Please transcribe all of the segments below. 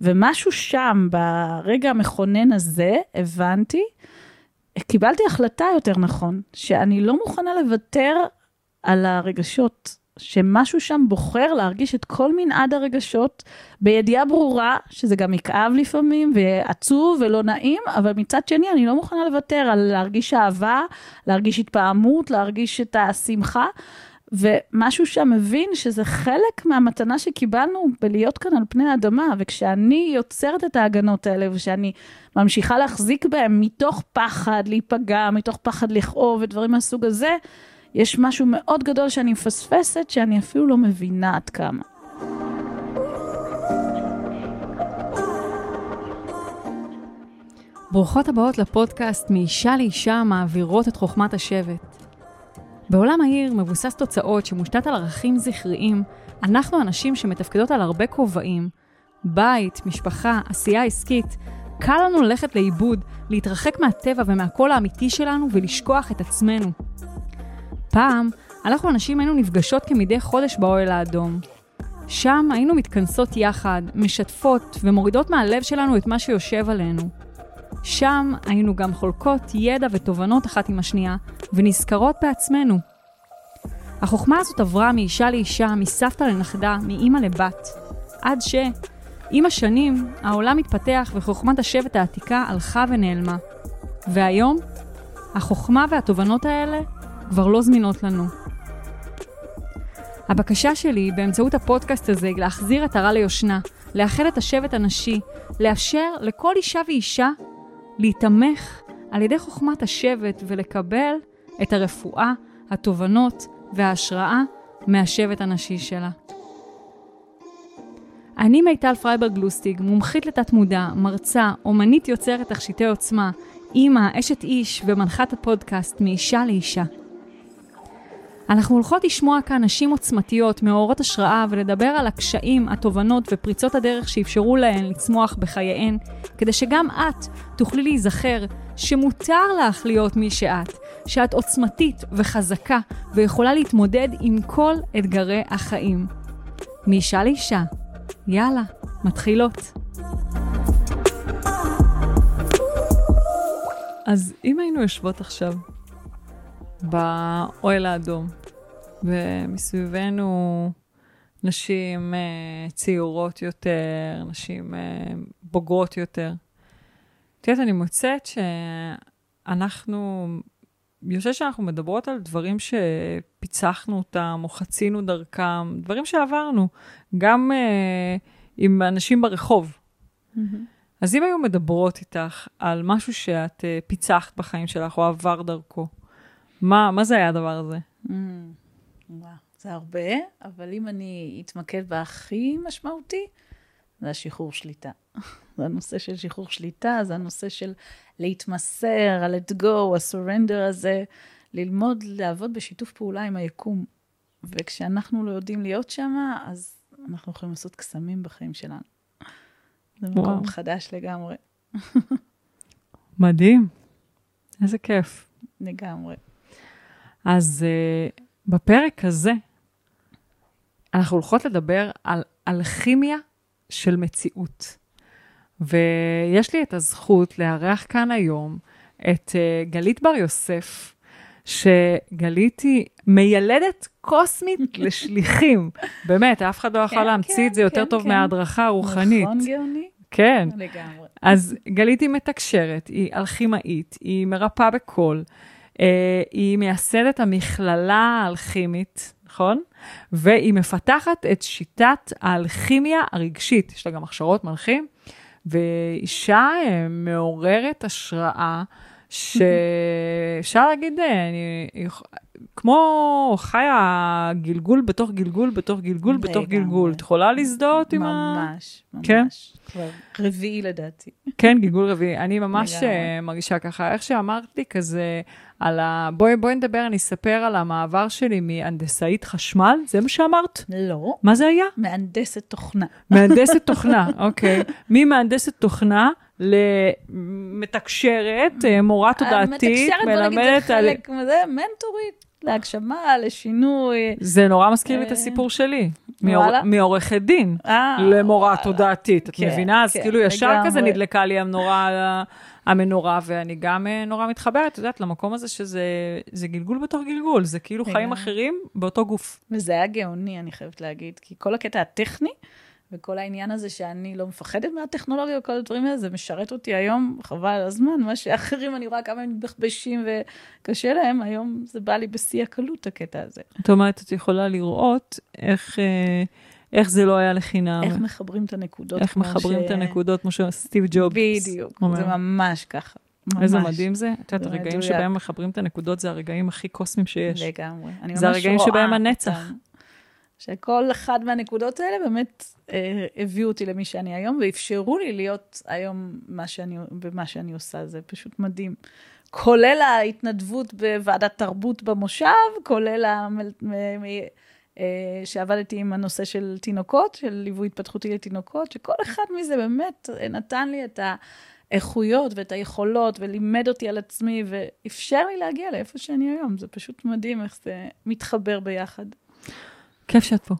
ומשהו שם, ברגע המכונן הזה, הבנתי, קיבלתי החלטה יותר נכון, שאני לא מוכנה לוותר על הרגשות, שמשהו שם בוחר להרגיש את כל מנעד הרגשות, בידיעה ברורה שזה גם יכאב לפעמים, ועצוב ולא נעים, אבל מצד שני אני לא מוכנה לוותר על להרגיש אהבה, להרגיש התפעמות, להרגיש את השמחה. ומשהו שם מבין שזה חלק מהמתנה שקיבלנו בלהיות כאן על פני האדמה, וכשאני יוצרת את ההגנות האלה, וכשאני ממשיכה להחזיק בהם מתוך פחד להיפגע, מתוך פחד לכאוב ודברים מהסוג הזה, יש משהו מאוד גדול שאני מפספסת, שאני אפילו לא מבינה עד כמה. ברוכות הבאות לפודקאסט מאישה לאישה מעבירות את חוכמת השבט. בעולם העיר מבוסס תוצאות שמושתת על ערכים זכריים, אנחנו אנשים שמתפקדות על הרבה כובעים, בית, משפחה, עשייה עסקית, קל לנו ללכת לאיבוד, להתרחק מהטבע ומהקול האמיתי שלנו ולשכוח את עצמנו. פעם, אנחנו אנשים היינו נפגשות כמדי חודש באוהל האדום. שם היינו מתכנסות יחד, משתפות ומורידות מהלב שלנו את מה שיושב עלינו. שם היינו גם חולקות ידע ותובנות אחת עם השנייה, ונזכרות בעצמנו. החוכמה הזאת עברה מאישה לאישה, מסבתא לנכדה, מאימא לבת, עד ש... עם השנים, העולם התפתח וחוכמת השבט העתיקה הלכה ונעלמה. והיום, החוכמה והתובנות האלה כבר לא זמינות לנו. הבקשה שלי באמצעות הפודקאסט הזה היא להחזיר עטרה ליושנה, לאחד את השבט הנשי, לאפשר לכל אישה ואישה להיתמך על ידי חוכמת השבט ולקבל את הרפואה, התובנות וההשראה מהשבט הנשי שלה. אני מיטל פרייברג לוסטיג, מומחית לתת מודע, מרצה, אומנית יוצרת תכשיטי עוצמה, אימא, אשת איש ומנחת הפודקאסט מאישה לאישה. אנחנו הולכות לשמוע כאן נשים עוצמתיות, מאורות השראה, ולדבר על הקשיים, התובנות ופריצות הדרך שאפשרו להן לצמוח בחייהן, כדי שגם את תוכלי להיזכר שמותר לך להיות מי שאת, שאת עוצמתית וחזקה ויכולה להתמודד עם כל אתגרי החיים. מאישה לאישה. יאללה, מתחילות. אז אם היינו יושבות עכשיו באוהל האדום, ומסביבנו נשים uh, צעירות יותר, נשים uh, בוגרות יותר. את יודעת, אני מוצאת שאנחנו, יוצא שאנחנו מדברות על דברים שפיצחנו אותם, או חצינו דרכם, דברים שעברנו, גם uh, עם אנשים ברחוב. Mm-hmm. אז אם היו מדברות איתך על משהו שאת uh, פיצחת בחיים שלך, או עבר דרכו, מה, מה זה היה הדבר הזה? Mm-hmm. וואו, זה הרבה, אבל אם אני אתמקד בהכי משמעותי, זה השחרור שליטה. זה הנושא של שחרור שליטה, זה הנושא של להתמסר, ה-let go, ה-surrender הזה, ללמוד לעבוד בשיתוף פעולה עם היקום. וכשאנחנו לא יודעים להיות שם, אז אנחנו יכולים לעשות קסמים בחיים שלנו. זה מקום וואו. חדש לגמרי. מדהים. איזה כיף. לגמרי. אז uh, בפרק הזה, אנחנו הולכות לדבר על אלכימיה של מציאות. ויש לי את הזכות לארח כאן היום את uh, גלית בר יוסף, שגלית היא מיילדת קוסמית לשליחים. באמת, אף אחד לא יכול כן, להמציא כן, את זה יותר כן, טוב כן. מההדרכה הרוחנית. נכון, גאוני? כן. לגמרי. אז גלית היא מתקשרת, היא אלכימאית, היא מרפאה בקול. אה, היא מייסדת המכללה האלכימית, נכון? והיא מפתחת את שיטת האלכימיה הרגשית. יש לה גם הכשרות מנחים, ואישה אה, מעוררת השראה, שאפשר להגיד, אה, אני, כמו חיה גלגול בתוך גלגול בתוך גלגול בתוך גלגול. את יכולה להזדהות עם ה... ממש, ממש. כן? רביעי לדעתי. כן, גלגול רביעי. אני ממש מרגישה ככה. איך שאמרת לי כזה, על ה... בואי, בואי נדבר, אני אספר על המעבר שלי מהנדסאית חשמל, זה מה שאמרת? לא. מה זה היה? מהנדסת תוכנה. מהנדסת תוכנה, אוקיי. ממהנדסת תוכנה למתקשרת, אה, מורה תודעתית, מלמדת על... מתקשרת, בוא נגיד, זה חלק, מזה, מנטורית. להגשמה, לשינוי. זה נורא מזכיר לי את אה, הסיפור שלי. מעורכת דין אה, למורה. תודעתית. את כן, מבינה? אז כן, כאילו ישר. כזה נדלקה לי המנורה, המנורה, ואני גם אה, נורא מתחברת, את יודעת, למקום הזה שזה זה גלגול בתוך גלגול, זה כאילו חיים. אחרים באותו גוף. וזה היה גאוני, אני חייבת להגיד, כי כל הקטע הטכני, וכל העניין הזה שאני לא מפחדת מהטכנולוגיה וכל הדברים האלה, זה משרת אותי היום, חבל על הזמן, מה שאחרים, אני רואה כמה הם מתבחבשים וקשה להם, היום זה בא לי בשיא הקלות, הקטע הזה. זאת אומרת, את יכולה לראות איך, אה, איך זה לא היה לחינם, איך מחברים את הנקודות. איך מחברים ש- את הנקודות, כמו שסטיב ג'ובס בדיוק, אומר. זה ממש ככה. ממש. איזה מדהים זה. את יודעת, הרגעים. שבהם מחברים את הנקודות זה הרגעים הכי קוסמיים שיש. לגמרי. זה הרגעים שבהם הנצח. שכל אחד מהנקודות האלה באמת אה, הביאו אותי למי שאני היום, ואפשרו לי להיות היום מה שאני, במה שאני עושה, זה פשוט מדהים. כולל ההתנדבות בוועדת תרבות במושב, כולל. מ... אה, שעבדתי עם הנושא של תינוקות, של ליווי התפתחותי לתינוקות, שכל אחד מזה באמת נתן לי את האיכויות ואת היכולות, ולימד אותי על עצמי, ואפשר לי להגיע לאיפה שאני היום. זה פשוט מדהים איך זה מתחבר ביחד. כיף שאת פה.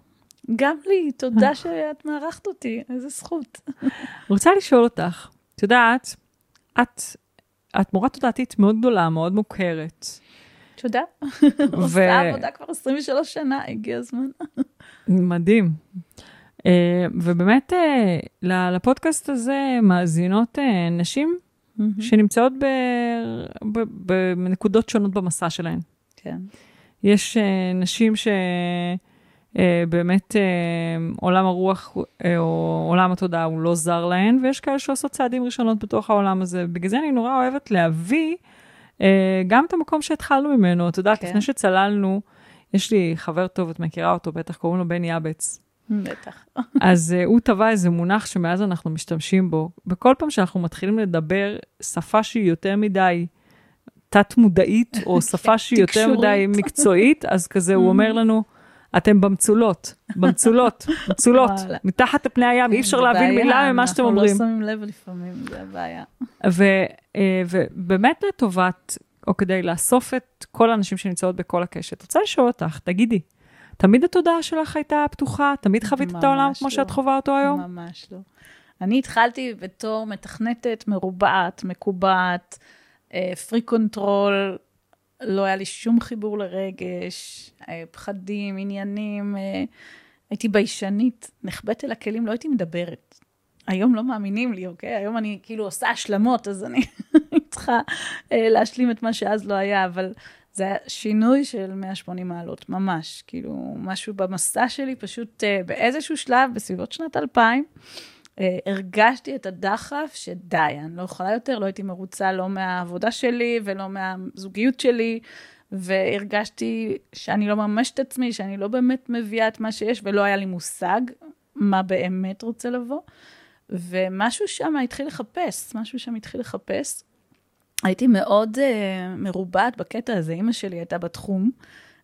גם לי, תודה שאת מארחת אותי, איזה זכות. רוצה לשאול אותך, את יודעת, את, את מורה תודעתית מאוד גדולה, מאוד מוכרת. תודה. ו- עושה עבודה כבר 23 שנה, הגיע הזמן. מדהים. Uh, ובאמת, uh, לפודקאסט הזה מאזינות uh, נשים שנמצאות ב- ב- בנקודות שונות במסע שלהן. כן. יש uh, נשים שבאמת uh, עולם הרוח uh, או עולם התודעה הוא לא זר להן, ויש כאלה שעושות צעדים ראשונות בתוך העולם הזה. בגלל זה אני נורא אוהבת להביא גם את המקום שהתחלנו ממנו. את יודעת, כן. לפני שצללנו, יש לי חבר טוב, את מכירה אותו, בטח קוראים לו בן יאבץ. בטח. אז uh, הוא טבע איזה מונח שמאז אנחנו משתמשים בו. בכל פעם שאנחנו מתחילים לדבר שפה שהיא יותר מדי תת-מודעית, או שפה שהיא יותר. מדי מקצועית, אז כזה הוא אומר לנו, אתם במצולות, במצולות, מצולות. מתחת לפני הים, אי אפשר להבין מילה ממה שאתם אומרים. אנחנו לא שמים לב לפעמים, זה הבעיה. אה, ובאמת לטובת, או כדי לאסוף את כל הנשים שנמצאות בכל הקשת, רוצה לשאול אותך, תגידי, תמיד התודעה שלך הייתה פתוחה? תמיד חווית את העולם כמו לא. שאת חווה אותו היום? ממש לא. אני התחלתי בתור מתכנתת, מרובעת, מקובעת, freak control, לא היה לי שום חיבור לרגש, אה, פחדים, עניינים, אה, הייתי ביישנית, נחבאת אל הכלים, לא הייתי מדברת. היום לא מאמינים לי, אוקיי? היום אני כאילו עושה השלמות, אז אני צריכה אה, להשלים את מה שאז לא היה, אבל זה היה שינוי של 180 מעלות, ממש. כאילו, משהו במסע שלי, פשוט באיזשהו שלב, בסביבות שנת 2000, אה, הרגשתי את הדחף שדי, אני לא יכולה יותר, לא הייתי מרוצה לא מהעבודה שלי ולא מהזוגיות שלי, והרגשתי שאני לא ממש את עצמי, שאני לא באמת מביאה את מה שיש, ולא היה לי מושג מה באמת רוצה לבוא. ומשהו שם התחיל לחפש, משהו שם התחיל לחפש. הייתי מאוד uh, מרובעת בקטע הזה, אימא שלי הייתה בתחום.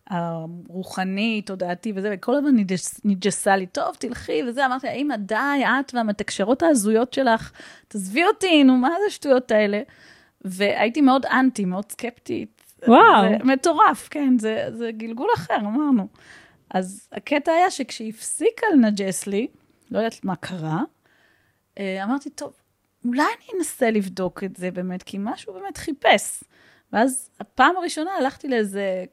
הרוחני, תודעתי וזה, וכל הזמן נג'ס, נג'סה לי, טוב, תלכי וזה, אמרתי לה, אמא, די, את והמתקשרות ההזויות שלך, תעזבי אותי, נו, מה זה השטויות האלה? והייתי מאוד אנטי, מאוד סקפטית. וואו. זה מטורף, כן, זה, זה גלגול אחר, אמרנו. אז הקטע היה שכשהיא הפסיקה לנג'ס לי, לא יודעת מה קרה, אה, אמרתי, טוב, אולי אני אנסה לבדוק את זה באמת, כי משהו באמת חיפש. ואז הפעם הראשונה הלכתי לאיזה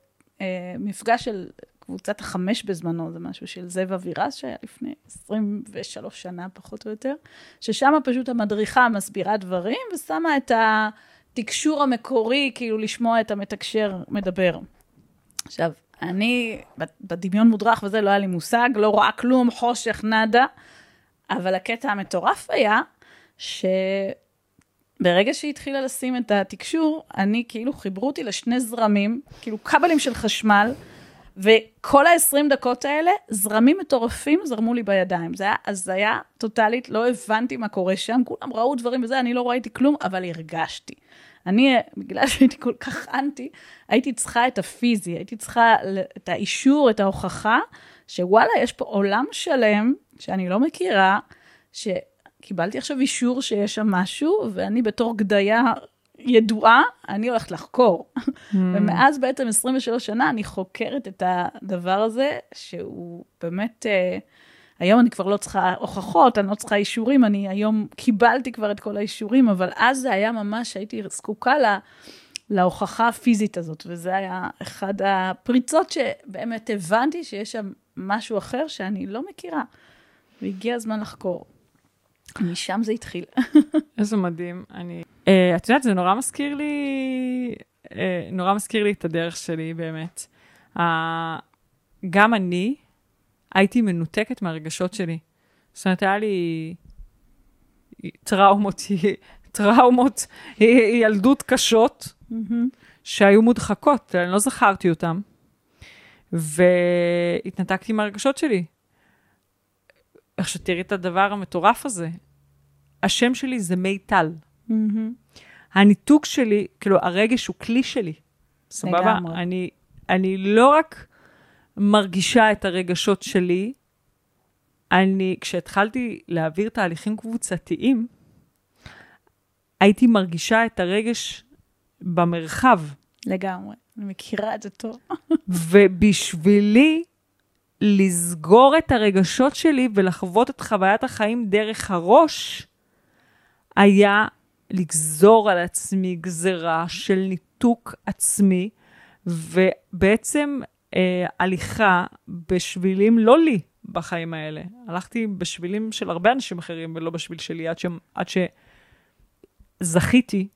מפגש של קבוצת החמש בזמנו, זה משהו של זאב אבירס, שהיה לפני 23 שנה פחות או יותר, ששם פשוט המדריכה מסבירה דברים, ושמה את התקשור המקורי, כאילו לשמוע את המתקשר מדבר. עכשיו, אני בדמיון מודרך וזה, לא היה לי מושג, לא רואה כלום, חושך, נאדה, אבל הקטע המטורף היה, שברגע שהיא התחילה לשים את התקשור, אני כאילו חיברו אותי לשני זרמים, כאילו כבלים של חשמל, וכל ה-20 דקות האלה, זרמים מטורפים זרמו לי בידיים. זה היה הזיה טוטאלית, לא הבנתי מה קורה שם, כולם ראו דברים וזה, אני לא ראיתי כלום, אבל הרגשתי. אני, בגלל שהייתי כל כך אנטי, הייתי צריכה את הפיזי, הייתי צריכה את האישור, את ההוכחה, שוואלה, יש פה עולם שלם שאני לא מכירה, שקיבלתי עכשיו אישור שיש שם משהו, ואני בתור גדיה ידועה, אני הולכת לחקור. Mm. ומאז בעצם 23 שנה אני חוקרת את הדבר הזה, שהוא באמת, אה, היום אני כבר לא צריכה הוכחות, אני לא צריכה אישורים, אני היום קיבלתי כבר את כל האישורים, אבל אז זה היה ממש, הייתי זקוקה לה, להוכחה הפיזית הזאת, וזה היה אחד הפריצות שבאמת הבנתי שיש שם משהו אחר שאני לא מכירה, והגיע הזמן לחקור. משם זה התחיל. איזה מדהים. אני... Uh, את יודעת, זה נורא מזכיר לי, uh, נורא מזכיר לי את הדרך שלי, באמת. Uh, גם אני הייתי מנותקת מהרגשות שלי. זאת אומרת, היה לי טראומות, טראומות, ילדות קשות, שהיו מודחקות, אני לא זכרתי אותן. והתנתקתי מהרגשות שלי. איך שתראי את הדבר המטורף הזה. השם שלי זה מיטל. הניתוק שלי, כאילו, הרגש הוא כלי שלי. סבבה? לגמרי. אני, אני לא רק מרגישה את הרגשות שלי, אני, כשהתחלתי להעביר תהליכים קבוצתיים, הייתי מרגישה את הרגש במרחב. לגמרי, אני מכירה את זה טוב. ובשבילי לסגור את הרגשות שלי ולחוות את חוויית החיים דרך הראש, היה לגזור על עצמי גזרה של ניתוק עצמי, ובעצם אה, הליכה בשבילים לא לי בחיים האלה. הלכתי בשבילים של הרבה אנשים אחרים ולא בשביל שלי, עד, ש, עד שזכיתי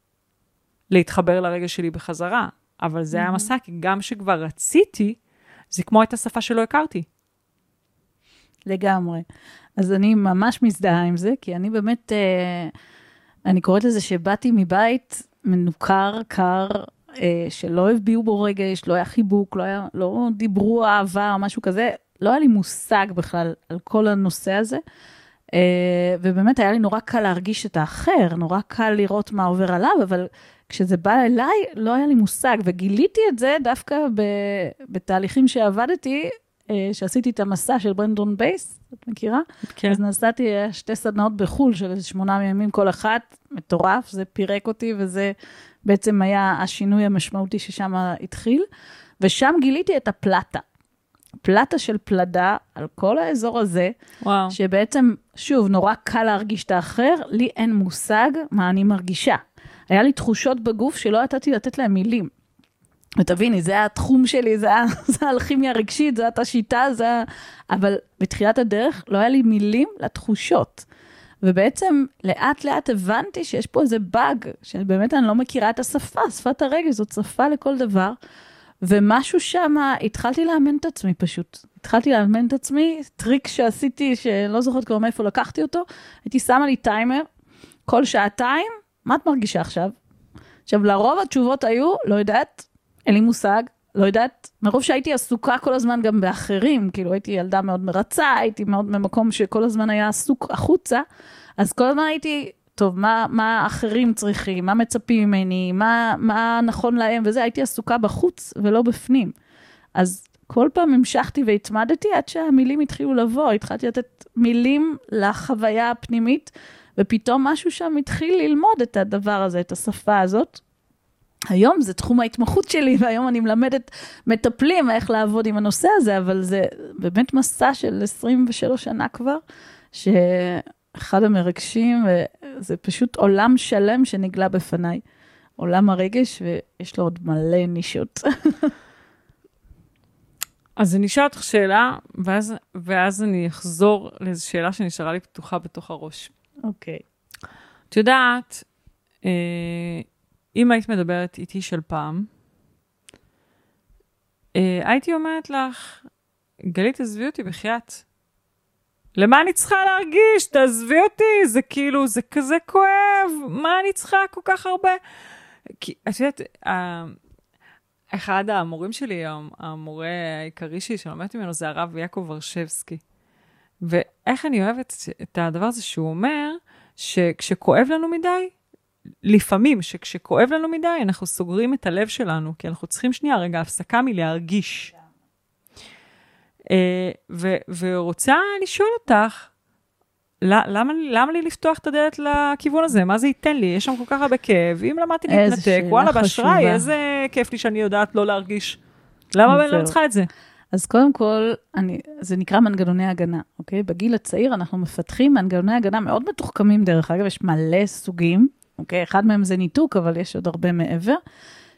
להתחבר לרגש שלי בחזרה. אבל זה היה מסע, כי גם כשכבר רציתי, זה כמו את השפה שלא הכרתי. לגמרי. אז אני ממש מזדהה עם זה, כי אני באמת, אה, אני קוראת לזה שבאתי מבית מנוכר, קר, אה, שלא הביעו בו רגש, לא היה חיבוק, לא, היה, לא דיברו אהבה או משהו כזה, לא היה לי מושג בכלל על כל הנושא הזה. אה, ובאמת היה לי נורא קל להרגיש את האחר, נורא קל לראות מה עובר עליו, אבל כשזה בא אליי, לא היה לי מושג, וגיליתי את זה דווקא בתהליכים שעבדתי, שעשיתי את המסע של ברנדון בייס, את מכירה? כן. אז נסעתי אה, שתי סדנאות בחו"ל של איזה שמונה ימים כל אחת, מטורף, זה פירק אותי, וזה בעצם היה השינוי המשמעותי ששם התחיל, ושם גיליתי את הפלטה. פלטה של פלדה על כל האזור הזה, וואו. שבעצם, שוב, נורא קל להרגיש את האחר, לי אין מושג מה אני מרגישה. היה לי תחושות בגוף שלא ידעתי לתת להם מילים. ותביני, זה התחום שלי, זה, האלכימיה הרגשית, זאת השיטה, זה ה... אבל בתחילת הדרך לא היה לי מילים לתחושות. ובעצם לאט לאט הבנתי שיש פה איזה באג, שבאמת אני לא מכירה את השפה, שפת הרגש זאת שפה לכל דבר. ומשהו שם, התחלתי לאמן את עצמי פשוט. התחלתי לאמן את עצמי, טריק שעשיתי, שלא זוכרת כבר מאיפה לקחתי אותו, הייתי שמה לי טיימר, כל שעתיים, מה את מרגישה עכשיו? עכשיו, לרוב התשובות היו, לא יודעת, אין לי מושג, לא יודעת, מרוב שהייתי עסוקה כל הזמן גם באחרים, כאילו הייתי ילדה מאוד מרצה, הייתי מאוד במקום שכל הזמן היה עסוק החוצה, אז כל הזמן הייתי, טוב, מה, מה האחרים צריכים, מה מצפים ממני, מה, מה נכון להם? וזה, הייתי עסוקה בחוץ ולא בפנים. אז כל פעם המשכתי והתמדתי עד שהמילים התחילו לבוא, התחלתי לתת מילים לחוויה הפנימית, ופתאום משהו שם התחיל ללמוד את הדבר הזה, את השפה הזאת. היום זה תחום ההתמחות שלי, והיום אני מלמדת מטפלים איך לעבוד עם הנושא הזה, אבל זה באמת מסע של 23 שנה כבר, שאחד המרגשים, וזה פשוט עולם שלם שנגלה בפניי. עולם הרגש, ויש לו עוד מלא נישות. אז אני אשאל אותך שאלה, ואז, ואז אני אחזור לאיזו שאלה שנשארה לי פתוחה בתוך הראש. אוקיי. את יודעת, אה, אם היית מדברת איתי של פעם, אה, הייתי אומרת לך, גלית, עזבי אותי בחייאת. למה אני צריכה להרגיש? תעזבי אותי, זה כאילו, זה כזה כואב, מה אני צריכה כל כך הרבה? כי, את יודעת, אחד המורים שלי, המורה העיקרי שלי שלומדת ממנו, זה הרב יעקב ורשבסקי. ואיך אני אוהבת את הדבר הזה שהוא אומר, שכשכואב לנו מדי, לפעמים, שכשכואב לנו מדי, אנחנו סוגרים את הלב שלנו, כי אנחנו צריכים שנייה רגע הפסקה מלהרגיש. Uh, ו- ורוצה לשאול אותך, למה, למה לי לפתוח את הדלת לכיוון הזה? מה זה ייתן לי? יש שם כל כך הרבה כאב. אם למדתי להתנתק, וואלה, באשראי, איזה כיף לי שאני יודעת לא להרגיש. למה אני לא צריכה את זה? אז קודם כל, אני, זה נקרא מנגנוני הגנה, אוקיי? בגיל הצעיר אנחנו מפתחים מנגנוני הגנה מאוד מתוחכמים, דרך אגב, יש מלא סוגים, אוקיי? אחד מהם זה ניתוק, אבל יש עוד הרבה מעבר.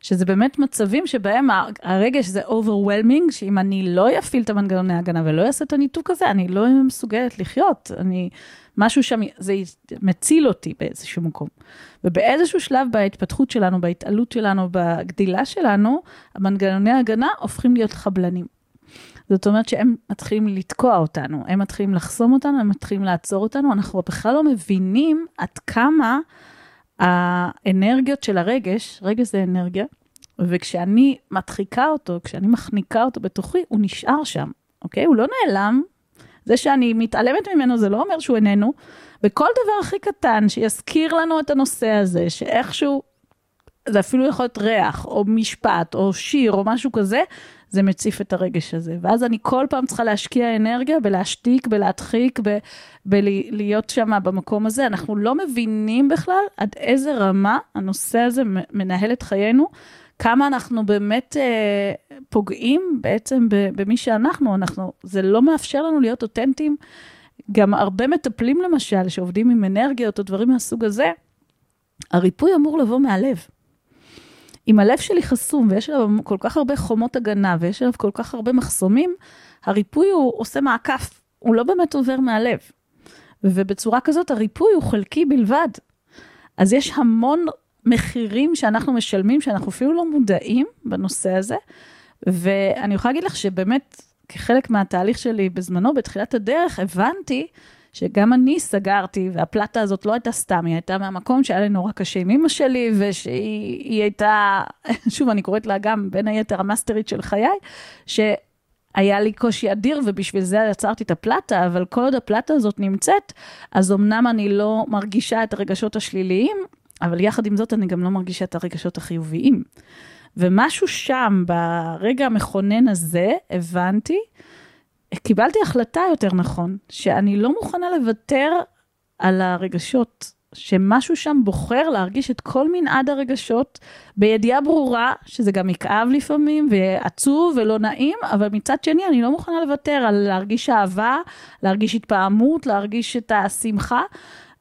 שזה באמת מצבים שבהם הרגש זה overwhelming, שאם אני לא אפעיל את המנגנוני ההגנה ולא אעשה את הניתוק הזה, אני לא מסוגלת לחיות. אני, משהו שם, זה מציל אותי באיזשהו מקום. ובאיזשהו שלב בהתפתחות שלנו, בהתעלות שלנו, בגדילה שלנו, המנגנוני ההגנה הופכים להיות חבלנים. זאת אומרת שהם מתחילים לתקוע אותנו, הם מתחילים לחסום אותנו, הם מתחילים לעצור אותנו, אנחנו בכלל לא מבינים עד כמה האנרגיות של הרגש, רגש זה אנרגיה, וכשאני מדחיקה אותו, כשאני מחניקה אותו בתוכי, הוא נשאר שם, אוקיי? הוא לא נעלם. זה שאני מתעלמת ממנו זה לא אומר שהוא איננו. וכל דבר הכי קטן שיזכיר לנו את הנושא הזה, שאיכשהו, זה אפילו יכול להיות ריח, או משפט, או שיר, או משהו כזה, זה מציף את הרגש הזה. ואז אני כל פעם צריכה להשקיע אנרגיה בלהשתיק, בלהדחיק, בלהיות שם במקום הזה. אנחנו לא מבינים בכלל עד איזה רמה הנושא הזה מנהל את חיינו. כמה אנחנו באמת אה, פוגעים בעצם במי שאנחנו, אנחנו, זה לא מאפשר לנו להיות אותנטיים. גם הרבה מטפלים למשל, שעובדים עם אנרגיות או דברים מהסוג הזה, הריפוי אמור לבוא מהלב. אם הלב שלי חסום ויש עליו כל כך הרבה חומות הגנה ויש עליו כל כך הרבה מחסומים, הריפוי הוא עושה מעקף, הוא לא באמת עובר מהלב. ובצורה כזאת הריפוי הוא חלקי בלבד. אז יש המון מחירים שאנחנו משלמים, שאנחנו אפילו לא מודעים בנושא הזה. ואני יכולה להגיד לך שבאמת, כחלק מהתהליך שלי בזמנו, בתחילת הדרך, הבנתי שגם אני סגרתי, והפלטה הזאת לא הייתה סתם, היא הייתה מהמקום שהיה לי נורא קשה עם אמא שלי, ושהיא הייתה, שוב, אני קוראת לה גם בין היתר המאסטרית של חיי, שהיה לי קושי אדיר, ובשביל זה יצרתי את הפלטה, אבל כל עוד הפלטה הזאת נמצאת, אז אמנם אני לא מרגישה את הרגשות השליליים, אבל יחד עם זאת אני גם לא מרגישה את הרגשות החיוביים. ומשהו שם, ברגע המכונן הזה, הבנתי, קיבלתי החלטה יותר נכון, שאני לא מוכנה לוותר על הרגשות, שמשהו שם בוחר להרגיש את כל מנעד הרגשות, בידיעה ברורה שזה גם יכאב לפעמים, ועצוב ולא נעים, אבל מצד שני אני לא מוכנה לוותר על להרגיש אהבה, להרגיש התפעמות, להרגיש את השמחה.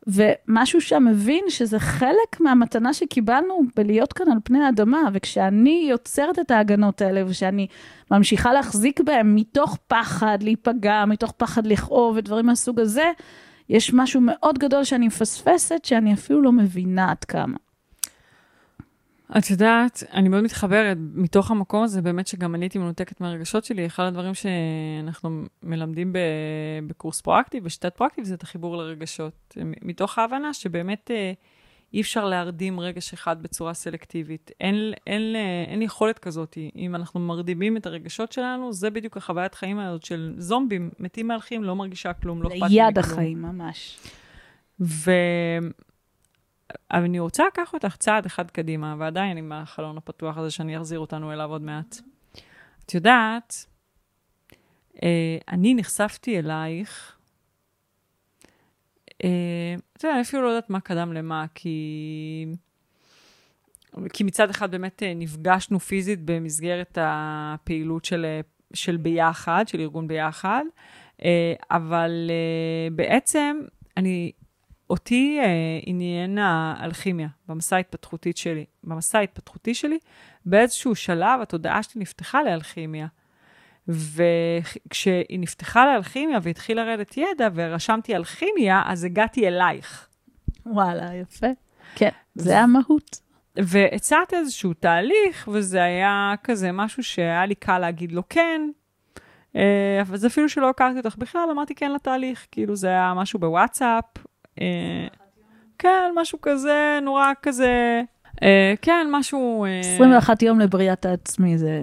ומשהו שם מבין שזה חלק מהמתנה שקיבלנו בלהיות כאן על פני האדמה, וכשאני יוצרת את ההגנות האלה, ושאני ממשיכה להחזיק בהן מתוך פחד להיפגע, מתוך פחד לכאוב ודברים מהסוג הזה, יש משהו מאוד גדול שאני מפספסת, שאני אפילו לא מבינה עד כמה. את יודעת, אני מאוד מתחברת, מתוך המקום הזה, באמת שגם אני הייתי מנותקת מהרגשות שלי, אחד הדברים שאנחנו מלמדים בקורס פרואקטיב, בשיטת פרואקטיב, זה את החיבור לרגשות. מתוך ההבנה שבאמת אה, אי אפשר להרדים רגש אחד בצורה סלקטיבית. אין, אין, אין, אין יכולת כזאת. אם אנחנו מרדימים את הרגשות שלנו, זה בדיוק החוויית חיים הזאת של זומבים, מתים מהלכים, לא מרגישה כלום, לא אכפת לי כלום. ליד החיים, ממש. ו... אבל אני רוצה לקחת אותך צעד אחד קדימה, ועדיין עם החלון הפתוח הזה שאני אחזיר אותנו אליו עוד מעט. את יודעת, אה, אני נחשפתי אלייך, אה, את יודעת, אני אפילו לא יודעת מה קדם למה, כי... כי מצד אחד באמת אה, נפגשנו פיזית במסגרת הפעילות של, של ביחד, של ארגון ביחד, אבל בעצם אני אותי אה, עניין האלכימיה במסע ההתפתחותי שלי. במסע ההתפתחותי שלי, באיזשהו שלב התודעה שלי נפתחה לאלכימיה. וכשהיא נפתחה לאלכימיה והתחיל לרדת ידע ורשמתי אלכימיה, אז הגעתי אלייך. וואלה, יפה. כן, זה המהות. והצעת איזשהו תהליך, וזה היה כזה משהו שהיה לי קל להגיד לו כן, אה, אבל זה אפילו שלא הכרתי אותך בכלל, אמרתי כן לתהליך, כאילו זה היה משהו בוואטסאפ, אה, כן, משהו כזה, נורא כזה... אה, כן, משהו... 21 יום לבריאת העצמי, זה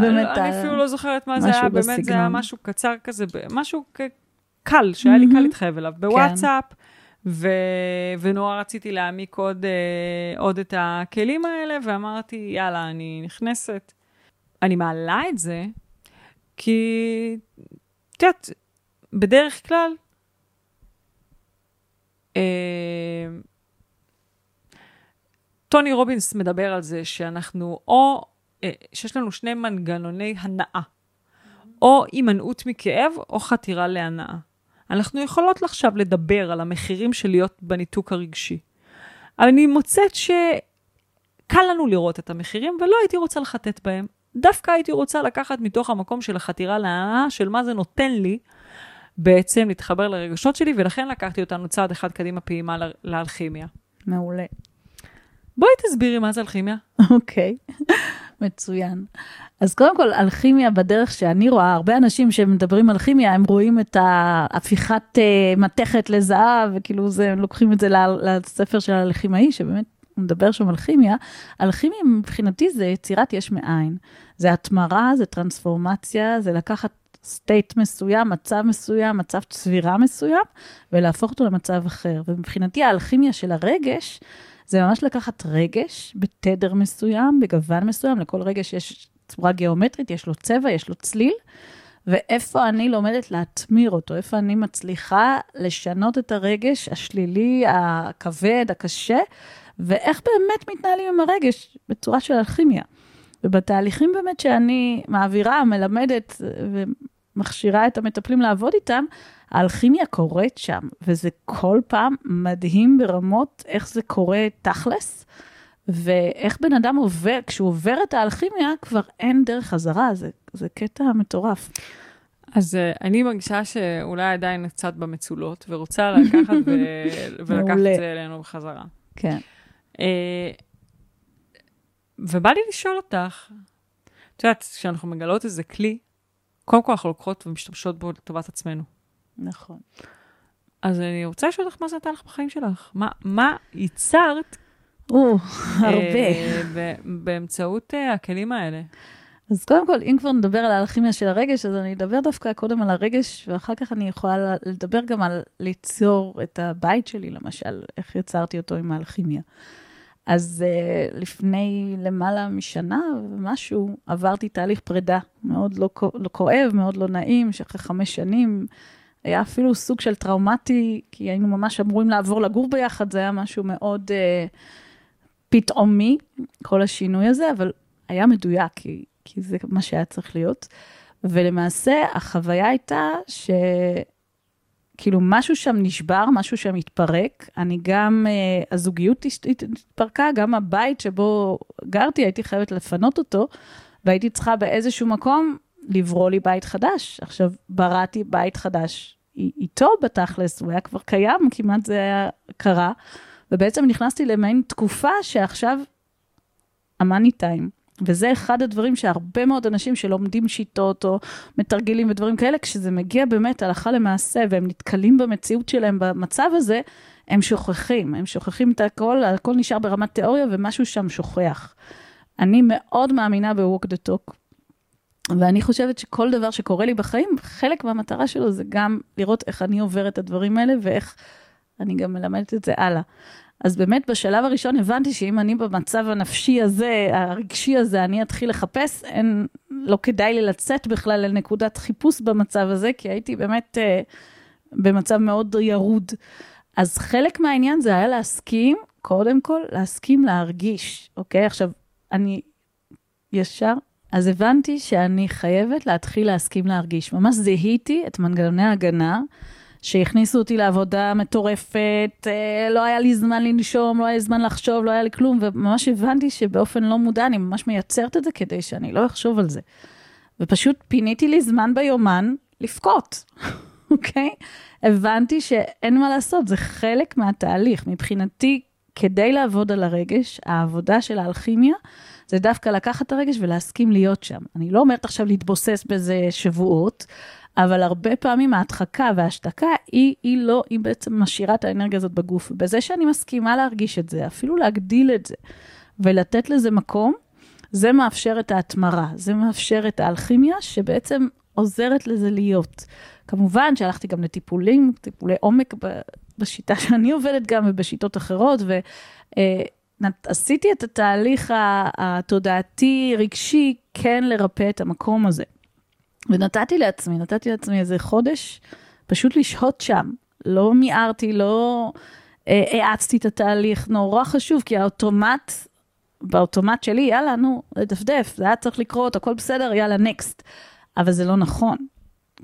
באמת... אני אפילו לא זוכרת מה זה היה, באמת זה היה משהו קצר כזה, משהו קל, שהיה לי קל להתחייב אליו, כן. בוואטסאפ. ו... ונורא רציתי להעמיק עוד, עוד את הכלים האלה, ואמרתי, יאללה, אני נכנסת. אני מעלה את זה, כי, את יודעת, בדרך כלל, טוני רובינס מדבר על זה שאנחנו או, אה, שיש לנו שני מנגנוני הנאה, או הימנעות מכאב או חתירה להנאה. אנחנו יכולות עכשיו לדבר על המחירים של להיות בניתוק הרגשי. אבל אני מוצאת שקל לנו לראות את המחירים ולא הייתי רוצה לחטט בהם. דווקא הייתי רוצה לקחת מתוך המקום של החתירה להנאה, של מה זה נותן לי, בעצם להתחבר לרגשות שלי, ולכן לקחתי אותנו צעד אחד קדימה פעימה לאלכימיה. מעולה. בואי תסבירי מה זה אלכימיה. אוקיי, מצוין. אז קודם כל, אלכימיה בדרך שאני רואה, הרבה אנשים שמדברים על כימיה, הם רואים את ההפיכת uh, מתכת לזהב, וכאילו זה, הם לוקחים את זה לספר של הלכימאי, שבאמת הוא מדבר שם על כימיה. אלכימיה מבחינתי זה יצירת יש מאין. זה התמרה, זה טרנספורמציה, זה לקחת סטייט מסוים, מצב מסוים, מצב צבירה מסוים, ולהפוך אותו למצב אחר. ומבחינתי האלכימיה של הרגש, זה ממש לקחת רגש בתדר מסוים, בגוון מסוים, לכל רגש יש צורה גיאומטרית, יש לו צבע, יש לו צליל, ואיפה אני לומדת להתמיר אותו, איפה אני מצליחה לשנות את הרגש השלילי, הכבד, הקשה, ואיך באמת מתנהלים עם הרגש בצורה של אלכימיה. ובתהליכים באמת שאני מעבירה, מלמדת ומכשירה את המטפלים לעבוד איתם, האלכימיה קורית שם, וזה כל פעם מדהים ברמות איך זה קורה תכלס, ואיך בן אדם עובר, כשהוא עובר את האלכימיה, כבר אין דרך חזרה, זה, זה קטע מטורף. אז uh, אני מרגישה שאולי עדיין קצת במצולות, ורוצה לקחת ו... ולקחת את זה אלינו בחזרה. כן. Uh, ובא לי לשאול אותך, את יודעת, כשאנחנו מגלות איזה כלי, קודם כל אנחנו לוקחות ומשתמשות בו לטובת עצמנו. נכון. אז אני רוצה לשאול אותך מה זה נתן לך בחיים שלך. מה, מה ייצרת? או, הרבה. אה, באמצעות אה, הכלים האלה. אז קודם כל, אם כבר נדבר על האלכימיה של הרגש, אז אני אדבר דווקא קודם על הרגש, ואחר כך אני יכולה לדבר גם על ליצור את הבית שלי, למשל, איך יצרתי אותו עם האלכימיה. אז uh, לפני למעלה משנה ומשהו, עברתי תהליך פרידה מאוד לא, לא כואב, מאוד לא נעים, שאחרי חמש שנים היה אפילו סוג של טראומטי, כי היינו ממש אמורים לעבור לגור ביחד, זה היה משהו מאוד uh, פתאומי, כל השינוי הזה, אבל היה מדויק, כי, כי זה מה שהיה צריך להיות. ולמעשה, החוויה הייתה ש... כאילו משהו שם נשבר, משהו שם התפרק. אני גם, uh, הזוגיות התפרקה, גם הבית שבו גרתי, הייתי חייבת לפנות אותו, והייתי צריכה באיזשהו מקום לברוא לי בית חדש. עכשיו, בראתי בית חדש איתו בתכלס, הוא היה כבר קיים, כמעט זה היה קרה, ובעצם נכנסתי למעין תקופה שעכשיו המאני טיים. וזה אחד הדברים שהרבה מאוד אנשים שלומדים שיטות או מתרגלים ודברים כאלה, כשזה מגיע באמת הלכה למעשה והם נתקלים במציאות שלהם במצב הזה, הם שוכחים, הם שוכחים את הכל, הכל נשאר ברמת תיאוריה ומשהו שם שוכח. אני מאוד מאמינה ב-walk the talk, ואני חושבת שכל דבר שקורה לי בחיים, חלק מהמטרה שלו זה גם לראות איך אני עוברת את הדברים האלה ואיך אני גם מלמדת את זה הלאה. אז באמת בשלב הראשון הבנתי שאם אני במצב הנפשי הזה, הרגשי הזה, אני אתחיל לחפש, אין, לא כדאי לי לצאת בכלל לנקודת חיפוש במצב הזה, כי הייתי באמת אה, במצב מאוד ירוד. אז חלק מהעניין זה היה להסכים, קודם כל, להסכים להרגיש, אוקיי? עכשיו, אני ישר, אז הבנתי שאני חייבת להתחיל להסכים להרגיש. ממש זיהיתי את מנגנוני ההגנה. שהכניסו אותי לעבודה מטורפת, אה, לא היה לי זמן לנשום, לא היה לי זמן לחשוב, לא היה לי כלום, וממש הבנתי שבאופן לא מודע אני ממש מייצרת את זה כדי שאני לא אחשוב על זה. ופשוט פיניתי לי זמן ביומן לבכות, אוקיי? הבנתי שאין מה לעשות, זה חלק מהתהליך. מבחינתי, כדי לעבוד על הרגש, העבודה של האלכימיה, זה דווקא לקחת את הרגש ולהסכים להיות שם. אני לא אומרת עכשיו להתבוסס בזה שבועות, אבל הרבה פעמים ההדחקה וההשתקה היא, היא לא, היא בעצם משאירה את האנרגיה הזאת בגוף. בזה שאני מסכימה להרגיש את זה, אפילו להגדיל את זה ולתת לזה מקום, זה מאפשר את ההתמרה, זה מאפשר את האלכימיה שבעצם עוזרת לזה להיות. כמובן שהלכתי גם לטיפולים, טיפולי עומק בשיטה שאני עובדת גם ובשיטות אחרות, ועשיתי אה, את התהליך התודעתי, רגשי, כן לרפא את המקום הזה. ונתתי לעצמי, נתתי לעצמי איזה חודש פשוט לשהות שם. לא מיהרתי, לא אה, האצתי את התהליך, נורא חשוב, כי האוטומט, באוטומט שלי, יאללה, נו, לדפדף, זה היה צריך לקרות, הכל בסדר, יאללה, נקסט. אבל זה לא נכון,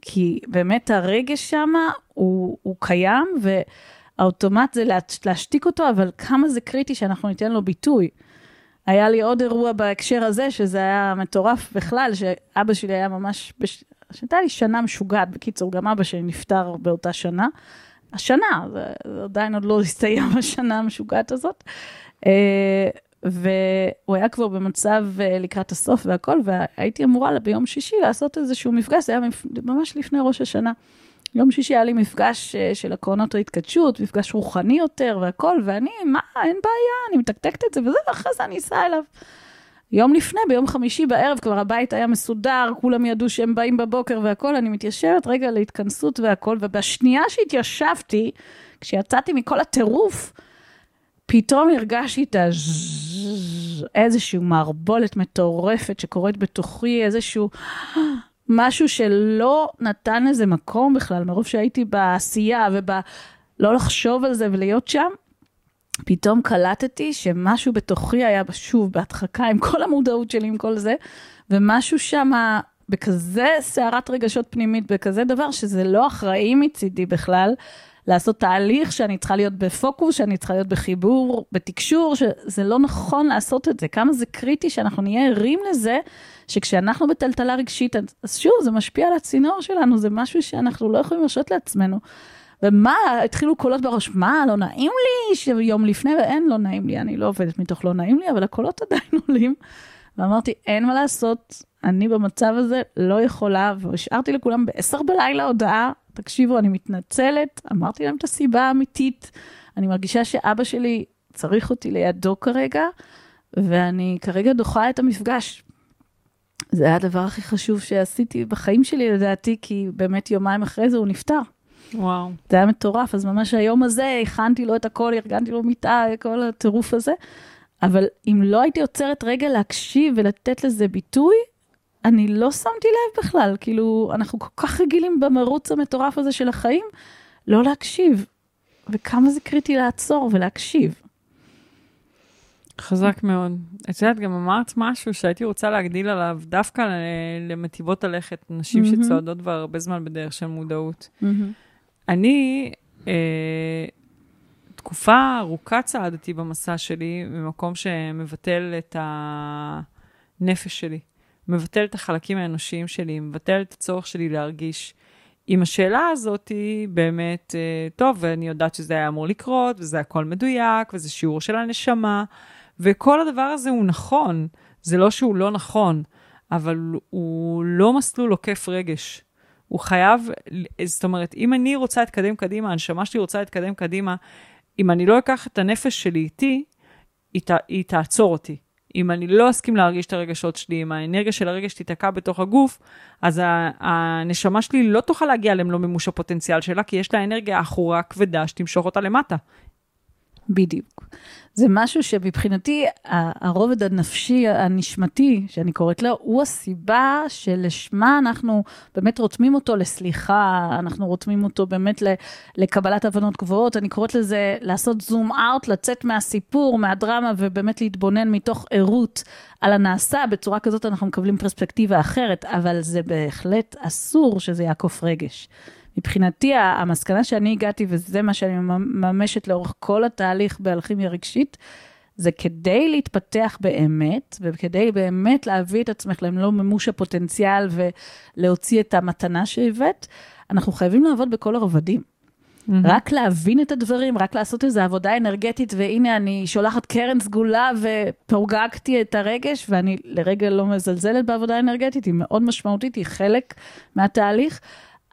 כי באמת הרגש שם הוא, הוא קיים, והאוטומט זה להשתיק אותו, אבל כמה זה קריטי שאנחנו ניתן לו ביטוי. היה לי עוד אירוע בהקשר הזה, שזה היה מטורף בכלל, שאבא שלי היה ממש, בש... הייתה לי שנה משוגעת, בקיצור, גם אבא שלי נפטר באותה שנה. השנה, זה, זה עדיין עוד לא הסתיים השנה המשוגעת הזאת. אה, והוא היה כבר במצב אה, לקראת הסוף והכל, והייתי אמורה ביום שישי לעשות איזשהו מפגש, זה היה ממש לפני ראש השנה. יום שישי היה לי מפגש אה, של עקרונות ההתקדשות, מפגש רוחני יותר והכל, ואני, מה, אין בעיה, אני מתקתקת את זה וזה, ואחרי זה אני אסע אליו. יום לפני, ביום חמישי בערב, כבר הבית היה מסודר, כולם ידעו שהם באים בבוקר והכל, אני מתיישבת רגע להתכנסות והכל, ובשנייה שהתיישבתי, כשיצאתי מכל הטירוף, פתאום הרגשתי את איזושהי מערבולת מטורפת שקורית בתוכי, איזשהו משהו שלא נתן לזה מקום בכלל, מרוב שהייתי בעשייה וב... לא לחשוב על זה ולהיות שם, פתאום קלטתי שמשהו בתוכי היה שוב בהדחקה עם כל המודעות שלי, עם כל זה, ומשהו שם בכזה סערת רגשות פנימית, בכזה דבר שזה לא אחראי מצידי בכלל, לעשות תהליך שאני צריכה להיות בפוקוס, שאני צריכה להיות בחיבור, בתקשור, שזה לא נכון לעשות את זה. כמה זה קריטי שאנחנו נהיה ערים לזה, שכשאנחנו בטלטלה רגשית, אז שוב, זה משפיע על הצינור שלנו, זה משהו שאנחנו לא יכולים להרשות לעצמנו. ומה, התחילו קולות בראש, מה, לא נעים לי שיום לפני, ואין, לא נעים לי, אני לא עובדת מתוך לא נעים לי, אבל הקולות עדיין עולים. ואמרתי, אין מה לעשות, אני במצב הזה לא יכולה, והשארתי לכולם בעשר בלילה הודעה, תקשיבו, אני מתנצלת, אמרתי להם את הסיבה האמיתית, אני מרגישה שאבא שלי צריך אותי לידו כרגע, ואני כרגע דוחה את המפגש. זה היה הדבר הכי חשוב שעשיתי בחיים שלי, לדעתי, כי באמת יומיים אחרי זה הוא נפטר. וואו. זה היה מטורף, אז ממש היום הזה הכנתי לו את הכל, ארגנתי לו מיטה, כל הטירוף הזה. אבל אם לא הייתי עוצרת רגע להקשיב ולתת לזה ביטוי, אני לא שמתי לב בכלל, כאילו, אנחנו כל כך רגילים במרוץ המטורף הזה של החיים, לא להקשיב. וכמה זה קריטי לעצור ולהקשיב. חזק מאוד. את יודעת, גם אמרת משהו שהייתי רוצה להגדיל עליו, דווקא למטיבות הלכת, נשים mm-hmm. שצועדות כבר הרבה זמן בדרך של מודעות. Mm-hmm. אני, אה, תקופה ארוכה צעדתי במסע שלי, ממקום שמבטל את הנפש שלי, מבטל את החלקים האנושיים שלי, מבטל את הצורך שלי להרגיש. עם השאלה הזאת היא באמת, אה, טוב, ואני יודעת שזה היה אמור לקרות, וזה הכל מדויק, וזה שיעור של הנשמה, וכל הדבר הזה הוא נכון. זה לא שהוא לא נכון, אבל הוא לא מסלול עוקף רגש. הוא חייב, זאת אומרת, אם אני רוצה להתקדם קדימה, הנשמה שלי רוצה להתקדם קדימה, אם אני לא אקח את הנפש שלי איתי, היא, היא תעצור אותי. אם אני לא אסכים להרגיש את הרגשות שלי, אם האנרגיה של הרגש תיתקע בתוך הגוף, אז הנשמה שלי לא תוכל להגיע למלוא מימוש הפוטנציאל שלה, כי יש לה אנרגיה עכורה כבדה שתמשוך אותה למטה. בדיוק. זה משהו שמבחינתי, הרובד הנפשי, הנשמתי, שאני קוראת לו, הוא הסיבה שלשמה אנחנו באמת רותמים אותו לסליחה, אנחנו רותמים אותו באמת לקבלת הבנות גבוהות, אני קוראת לזה לעשות זום אאוט, לצאת מהסיפור, מהדרמה, ובאמת להתבונן מתוך ערות על הנעשה, בצורה כזאת אנחנו מקבלים פרספקטיבה אחרת, אבל זה בהחלט אסור שזה יעקוף רגש. מבחינתי, המסקנה שאני הגעתי, וזה מה שאני מממשת לאורך כל התהליך באלכימיה רגשית, זה כדי להתפתח באמת, וכדי באמת להביא את עצמך למלוא מימוש הפוטנציאל ולהוציא את המתנה שהבאת, אנחנו חייבים לעבוד בכל הרבדים. Mm-hmm. רק להבין את הדברים, רק לעשות איזו עבודה אנרגטית, והנה אני שולחת קרן סגולה ופורגקתי את הרגש, ואני לרגע לא מזלזלת בעבודה אנרגטית, היא מאוד משמעותית, היא חלק מהתהליך,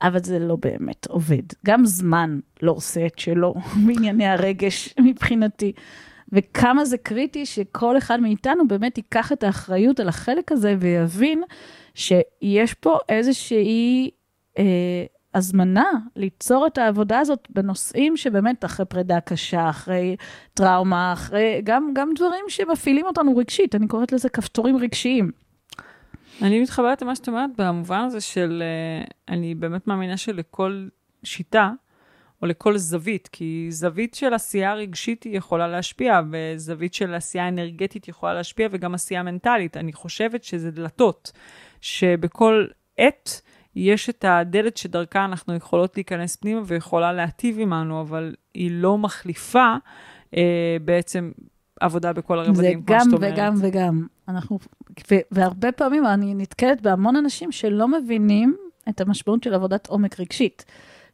אבל זה לא באמת עובד. גם זמן לא עושה את שלו בענייני הרגש מבחינתי. וכמה זה קריטי שכל אחד מאיתנו באמת ייקח את האחריות על החלק הזה ויבין שיש פה איזושהי אה, הזמנה ליצור את העבודה הזאת בנושאים שבאמת אחרי פרידה קשה, אחרי טראומה, אחרי גם, גם דברים שמפעילים אותנו רגשית, אני קוראת לזה כפתורים רגשיים. אני מתחברת למה שאת אומרת במובן הזה של, uh, אני באמת מאמינה שלכל שיטה, או לכל זווית, כי זווית של עשייה רגשית היא יכולה להשפיע, וזווית של עשייה אנרגטית יכולה להשפיע, וגם עשייה מנטלית. אני חושבת שזה דלתות, שבכל עת יש את הדלת שדרכה אנחנו יכולות להיכנס פנימה ויכולה להטיב עמנו, אבל היא לא מחליפה אה, בעצם עבודה בכל הרבדים, כמו שאת אומרת. זה גם וגם וגם. אנחנו, והרבה פעמים אני נתקלת בהמון אנשים שלא מבינים את המשמעות של עבודת עומק רגשית.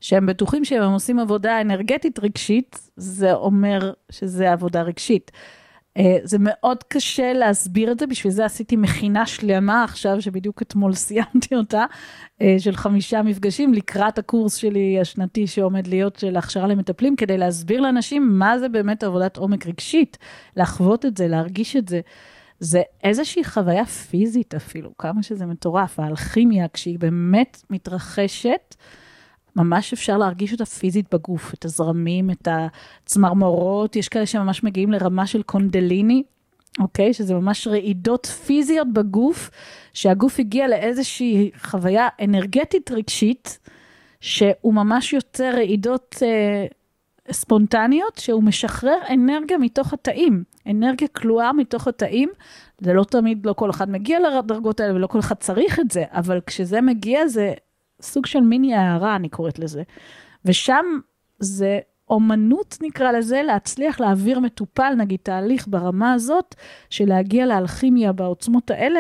שהם בטוחים שהם עושים עבודה אנרגטית רגשית, זה אומר שזה עבודה רגשית. אה, זה מאוד קשה להסביר את זה, בשביל זה עשיתי מכינה שלמה עכשיו, שבדיוק אתמול סיימתי אותה, אה, של חמישה מפגשים לקראת הקורס שלי השנתי שעומד להיות של הכשרה למטפלים, כדי להסביר לאנשים מה זה באמת עבודת עומק רגשית, לחוות את זה, להרגיש את זה. זה איזושהי חוויה פיזית אפילו, כמה שזה מטורף, האלכימיה, כשהיא באמת מתרחשת, ממש אפשר להרגיש אותה פיזית בגוף, את הזרמים, את הצמרמורות, יש כאלה שממש מגיעים לרמה של קונדליני, אוקיי? שזה ממש רעידות פיזיות בגוף, שהגוף הגיע לאיזושהי חוויה אנרגטית רגשית, שהוא ממש יוצר רעידות אה, ספונטניות, שהוא משחרר אנרגיה מתוך התאים, אנרגיה כלואה מתוך התאים. זה לא תמיד, לא כל אחד מגיע לדרגות האלה ולא כל אחד צריך את זה, אבל כשזה מגיע זה סוג של מיני הערה, אני קוראת לזה. ושם זה אומנות, נקרא לזה, להצליח להעביר מטופל, נגיד תהליך ברמה הזאת, של להגיע לאלכימיה בעוצמות האלה,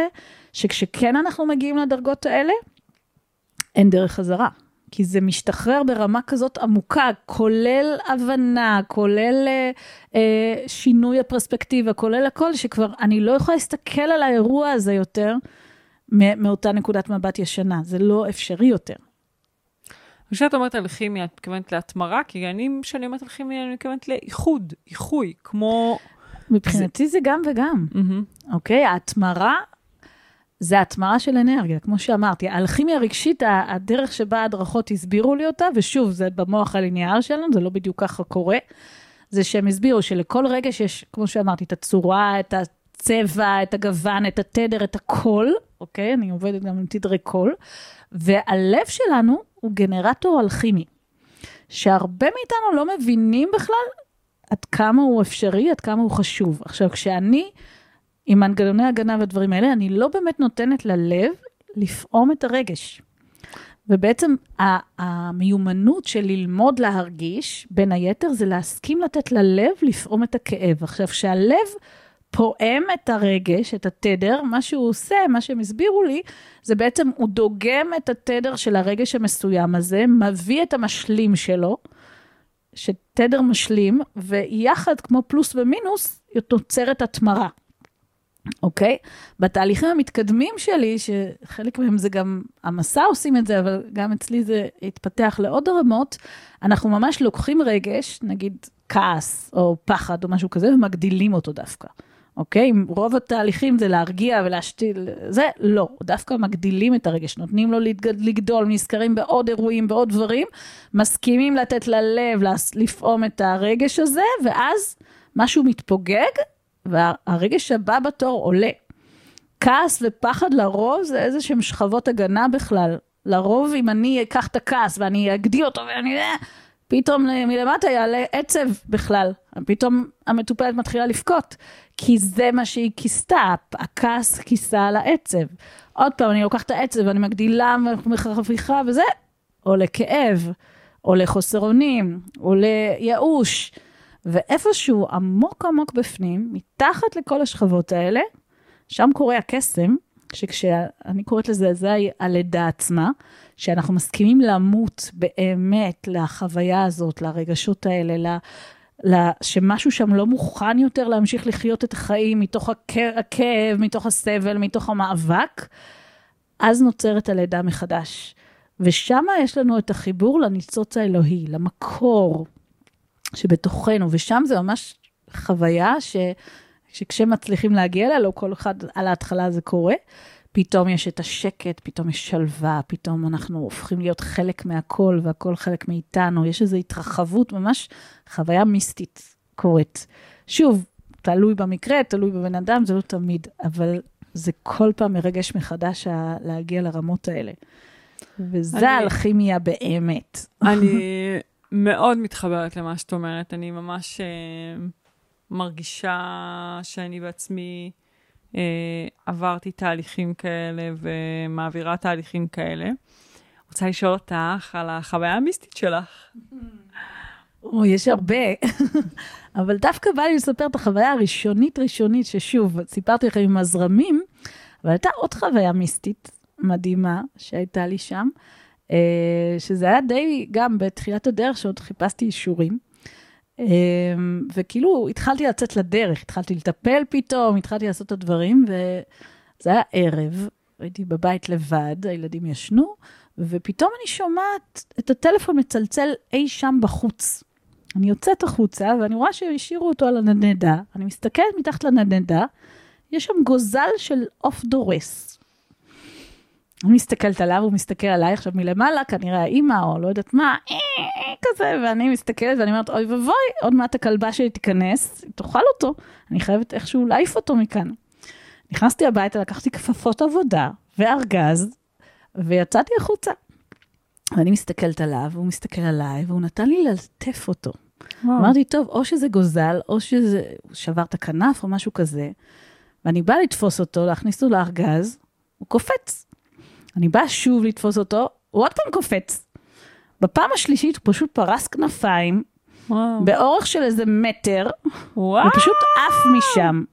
שכשכן אנחנו מגיעים לדרגות האלה, אין דרך חזרה. כי זה משתחרר ברמה כזאת עמוקה, כולל הבנה, כולל אה, אה, שינוי הפרספקטיבה, כולל הכל, שכבר אני לא יכולה להסתכל על האירוע הזה יותר מאותה נקודת מבט ישנה, זה לא אפשרי יותר. כשאת אומרת על כימיה, את מתכוונת להתמרה? כי אני, כשאני אומרת על כימיה, אני מתכוונת לאיחוד, איחוי, כמו... מבחינתי זה, זה גם וגם, mm-hmm. אוקיי? ההתמרה זה התמרה של אנרגיה, כמו שאמרתי. האלכימיה הרגשית, הדרך שבה ההדרכות הסבירו לי אותה, ושוב, זה במוח הליניאר שלנו, זה לא בדיוק ככה קורה, זה שהם הסבירו שלכל רגע שיש, כמו שאמרתי, את הצורה, את הצבע, את הגוון, את התדר, את הקול, אוקיי? אני עובדת גם עם תדרי קול, והלב שלנו הוא גנרטור אלכימי, שהרבה מאיתנו לא מבינים בכלל עד כמה הוא אפשרי, עד כמה הוא חשוב. עכשיו, כשאני עם מנגנוני הגנה ודברים האלה, אני לא באמת נותנת ללב לפעום את הרגש. ובעצם המיומנות של ללמוד להרגיש, בין היתר, זה להסכים לתת ללב לפעום את הכאב. עכשיו, כשהלב פועם את הרגש, את התדר, מה שהוא עושה, מה שהם הסבירו לי, זה בעצם הוא דוגם את התדר של הרגש המסוים הזה, מביא את המשלים שלו, שתדר משלים, ויחד, כמו פלוס ומינוס, נוצרת התמרה. אוקיי? בתהליכים המתקדמים שלי, שחלק מהם זה גם המסע עושים את זה, אבל גם אצלי זה התפתח לעוד רמות, אנחנו ממש לוקחים רגש, נגיד כעס או פחד או משהו כזה, ומגדילים אותו דווקא. אוקיי? אם רוב התהליכים זה להרגיע ולהשתיל, זה לא, דווקא מגדילים את הרגש, נותנים לו לגדול, נזכרים בעוד אירועים, בעוד דברים, מסכימים לתת ללב לפעום את הרגש הזה, ואז משהו מתפוגג, והרגש הבא בתור עולה. כעס ופחד לרוב זה איזה שהם שכבות הגנה בכלל. לרוב אם אני אקח את הכעס ואני אגדיל אותו ואני... פתאום מלמטה יעלה עצב בכלל. פתאום המטופלת מתחילה לבכות, כי זה מה שהיא כיסתה, הכעס כיסה על העצב. עוד פעם, אני לוקחת את העצב ואני מגדילה מחרפיכה וזה, או לכאב, או לחוסר אונים, או לייאוש. ואיפשהו עמוק עמוק בפנים, מתחת לכל השכבות האלה, שם קורה הקסם, שכשאני קוראת לזה, זה הלידה עצמה, שאנחנו מסכימים למות באמת לחוויה הזאת, לרגשות האלה, ל... שמשהו שם לא מוכן יותר להמשיך לחיות את החיים מתוך הכאב, מתוך הסבל, מתוך המאבק, אז נוצרת הלידה מחדש. ושם יש לנו את החיבור לניצוץ האלוהי, למקור שבתוכנו, ושם זה ממש חוויה ש, שכשמצליחים להגיע אליה, לא כל אחד על ההתחלה זה קורה, פתאום יש את השקט, פתאום יש שלווה, פתאום אנחנו הופכים להיות חלק מהכל והכל חלק מאיתנו, יש איזו התרחבות, ממש חוויה מיסטית קורית. שוב, תלוי במקרה, תלוי בבן אדם, זה לא תמיד, אבל זה כל פעם מרגש מחדש להגיע לרמות האלה. וזה אני, האלכימיה באמת. אני מאוד מתחברת למה שאת אומרת. אני ממש אה, מרגישה שאני בעצמי אה, עברתי תהליכים כאלה ומעבירה תהליכים כאלה. רוצה לשאול אותך על החוויה המיסטית שלך. או, יש הרבה, אבל דווקא בא לי לספר את החוויה הראשונית ראשונית, ששוב, סיפרתי לכם עם הזרמים, אבל הייתה עוד חוויה מיסטית מדהימה שהייתה לי שם, שזה היה די גם בתחילת הדרך, שעוד חיפשתי אישורים. אה, וכאילו התחלתי לצאת לדרך, התחלתי לטפל פתאום, התחלתי לעשות את הדברים, וזה היה ערב, הייתי בבית לבד, הילדים ישנו, ופתאום אני שומעת את הטלפון מצלצל אי שם בחוץ. אני יוצאת החוצה ואני רואה שהשאירו אותו על הנדנדה, אני מסתכלת מתחת לנדנדה, יש שם גוזל של עוף דורס. אני מסתכלת עליו, הוא מסתכל עליי עכשיו מלמעלה, כנראה האימא או לא יודעת מה, אה, כזה, ואני מסתכלת ואני אומרת, אוי ואבוי, עוד מעט הכלבה שלי תיכנס, היא תאכל אותו, אני חייבת איכשהו להעיף אותו מכאן. נכנסתי הביתה, לקחתי כפפות עבודה וארגז, ויצאתי החוצה. ואני מסתכלת עליו, והוא מסתכל עליי, והוא נתן לי ללטף אותו. וואו. אמרתי, טוב, או שזה גוזל, או שזה שבר את הכנף, או משהו כזה. ואני באה לתפוס אותו, להכניס אותו לארגז, הוא קופץ. אני באה שוב לתפוס אותו, הוא עוד פעם קופץ. בפעם השלישית הוא פשוט פרס כנפיים, וואו. באורך של איזה מטר, וואו. ופשוט עף משם.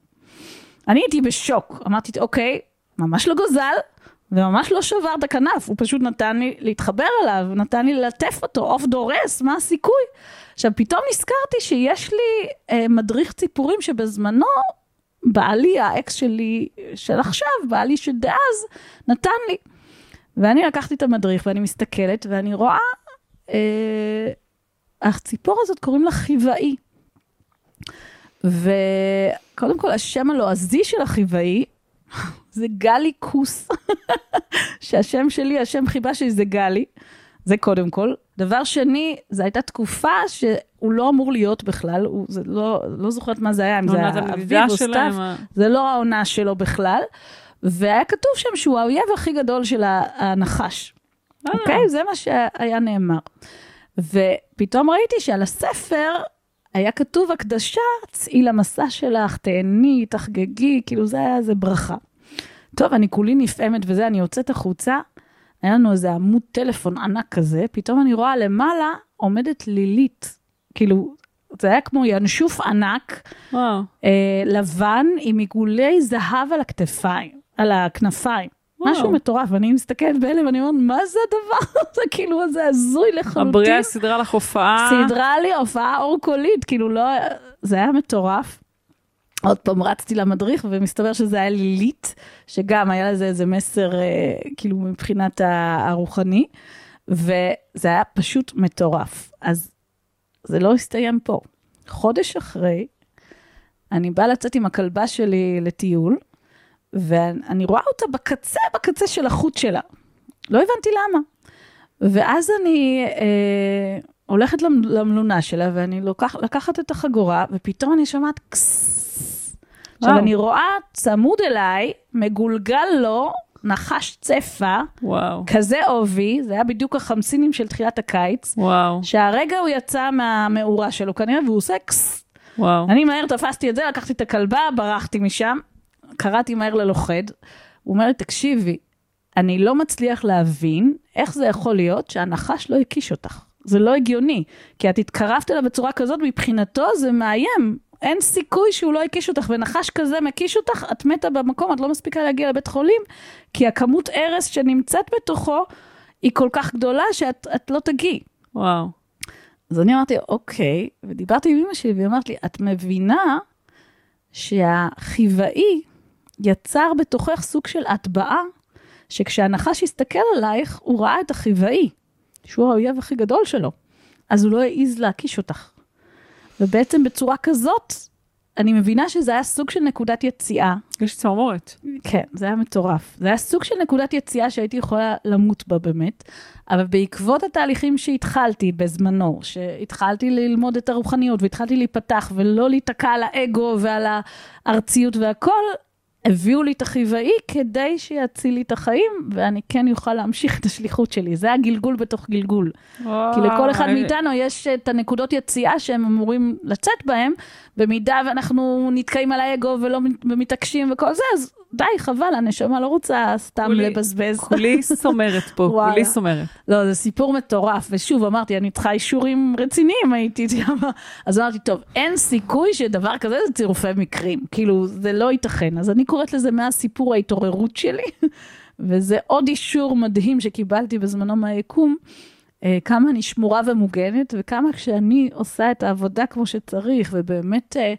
אני הייתי בשוק, אמרתי, אוקיי, ממש לא גוזל, וממש לא שבר את הכנף, הוא פשוט נתן לי להתחבר אליו, נתן לי ללטף אותו, עוף דורס, מה הסיכוי? עכשיו, פתאום נזכרתי שיש לי אה, מדריך ציפורים שבזמנו, בעלי, האקס שלי של עכשיו, בעלי של דאז, נתן לי. ואני לקחתי את המדריך ואני מסתכלת ואני רואה, אה, הציפור הזאת קוראים לה חיוואי. וקודם כל, השם הלועזי של החיוואי זה גלי כוס, שהשם שלי, השם חיבה שלי זה גלי, זה קודם כל. דבר שני, זו הייתה תקופה שהוא לא אמור להיות בכלל, הוא זה לא, לא זוכרת מה זה היה, אם זה היה אביב או סתיו, זה לא העונה שלו בכלל. והיה כתוב שם שהוא האויב הכי גדול של הנחש. אה. אוקיי? Okay, זה מה שהיה נאמר. ופתאום ראיתי שעל הספר היה כתוב הקדשה, צאי למסע שלך, תהני, תחגגי, כאילו זה היה איזה ברכה. טוב, אני כולי נפעמת וזה, אני יוצאת החוצה, היה לנו איזה עמוד טלפון ענק כזה, פתאום אני רואה למעלה עומדת לילית, כאילו, זה היה כמו ינשוף ענק, וואו. אה, לבן עם עיגולי זהב על הכתפיים, על הכנפיים. וואו. משהו מטורף, אני מסתכלת בהלם ואני אומרת, מה זה הדבר הזה? כאילו, זה הזוי לחלוטין. הבריאה סידרה לך הופעה. סידרה לי הופעה אורקולית, כאילו, לא, זה היה מטורף. עוד פעם רצתי למדריך, ומסתבר שזה היה לילית, שגם היה לזה איזה מסר, אה, כאילו, מבחינת הרוחני, וזה היה פשוט מטורף. אז זה לא הסתיים פה. חודש אחרי, אני באה לצאת עם הכלבה שלי לטיול, ואני רואה אותה בקצה, בקצה של החוט שלה. לא הבנתי למה. ואז אני אה, הולכת למלונה שלה, ואני לוקח, לקחת את החגורה, ופתאום אני שומעת קסס. עכשיו, אני רואה צמוד אליי, מגולגל לו, נחש צפה, וואו. כזה עובי, זה היה בדיוק החמסינים של תחילת הקיץ, וואו. שהרגע הוא יצא מהמאורה שלו כנראה, והוא עושה קסס. וואו. אני מהר תפסתי את זה, לקחתי את הכלבה, ברחתי משם, קראתי מהר ללוכד, הוא אומר לי, תקשיבי, אני לא מצליח להבין איך זה יכול להיות שהנחש לא הקיש אותך. זה לא הגיוני, כי את התקרבת אליו בצורה כזאת, מבחינתו זה מאיים. אין סיכוי שהוא לא הקיש אותך, ונחש כזה מקיש אותך, את מתה במקום, את לא מספיקה להגיע לבית חולים, כי הכמות הרס שנמצאת בתוכו היא כל כך גדולה שאת לא תגיעי. וואו. אז אני אמרתי, אוקיי, ודיברתי עם אמא שלי, והיא אמרת לי, את מבינה שהחיוואי יצר בתוכך סוג של הטבעה, שכשהנחש הסתכל עלייך, הוא ראה את החיוואי, שהוא האויב הכי גדול שלו, אז הוא לא העז להקיש אותך. ובעצם בצורה כזאת, אני מבינה שזה היה סוג של נקודת יציאה. יש צמרמורת. כן, זה היה מטורף. זה היה סוג של נקודת יציאה שהייתי יכולה למות בה באמת, אבל בעקבות התהליכים שהתחלתי בזמנו, שהתחלתי ללמוד את הרוחניות והתחלתי להיפתח ולא להיתקע על האגו ועל הארציות והכל, הביאו לי את החיוואי כדי שיציל לי את החיים, ואני כן אוכל להמשיך את השליחות שלי. זה הגלגול בתוך גלגול. כי לכל אחד מאיתנו יש את הנקודות יציאה שהם אמורים לצאת בהם, במידה ואנחנו נתקעים על האגו ולא מתעקשים וכל זה, אז די, חבל, הנשמה לא רוצה סתם כולי, לבזבז. כולי סומרת פה, כולי סומרת. לא, זה סיפור מטורף, ושוב, אמרתי, אני צריכה אישורים רציניים, הייתי, אז אמרתי, טוב, אין סיכוי שדבר כזה זה צירופי מקרים, כאילו, זה לא ייתכן. אז אני קוראת לזה מהסיפור ההתעוררות שלי, וזה עוד אישור מדהים שקיבלתי בזמנו מהיקום. אה, כמה אני שמורה ומוגנת, וכמה כשאני עושה את העבודה כמו שצריך, ובאמת אה,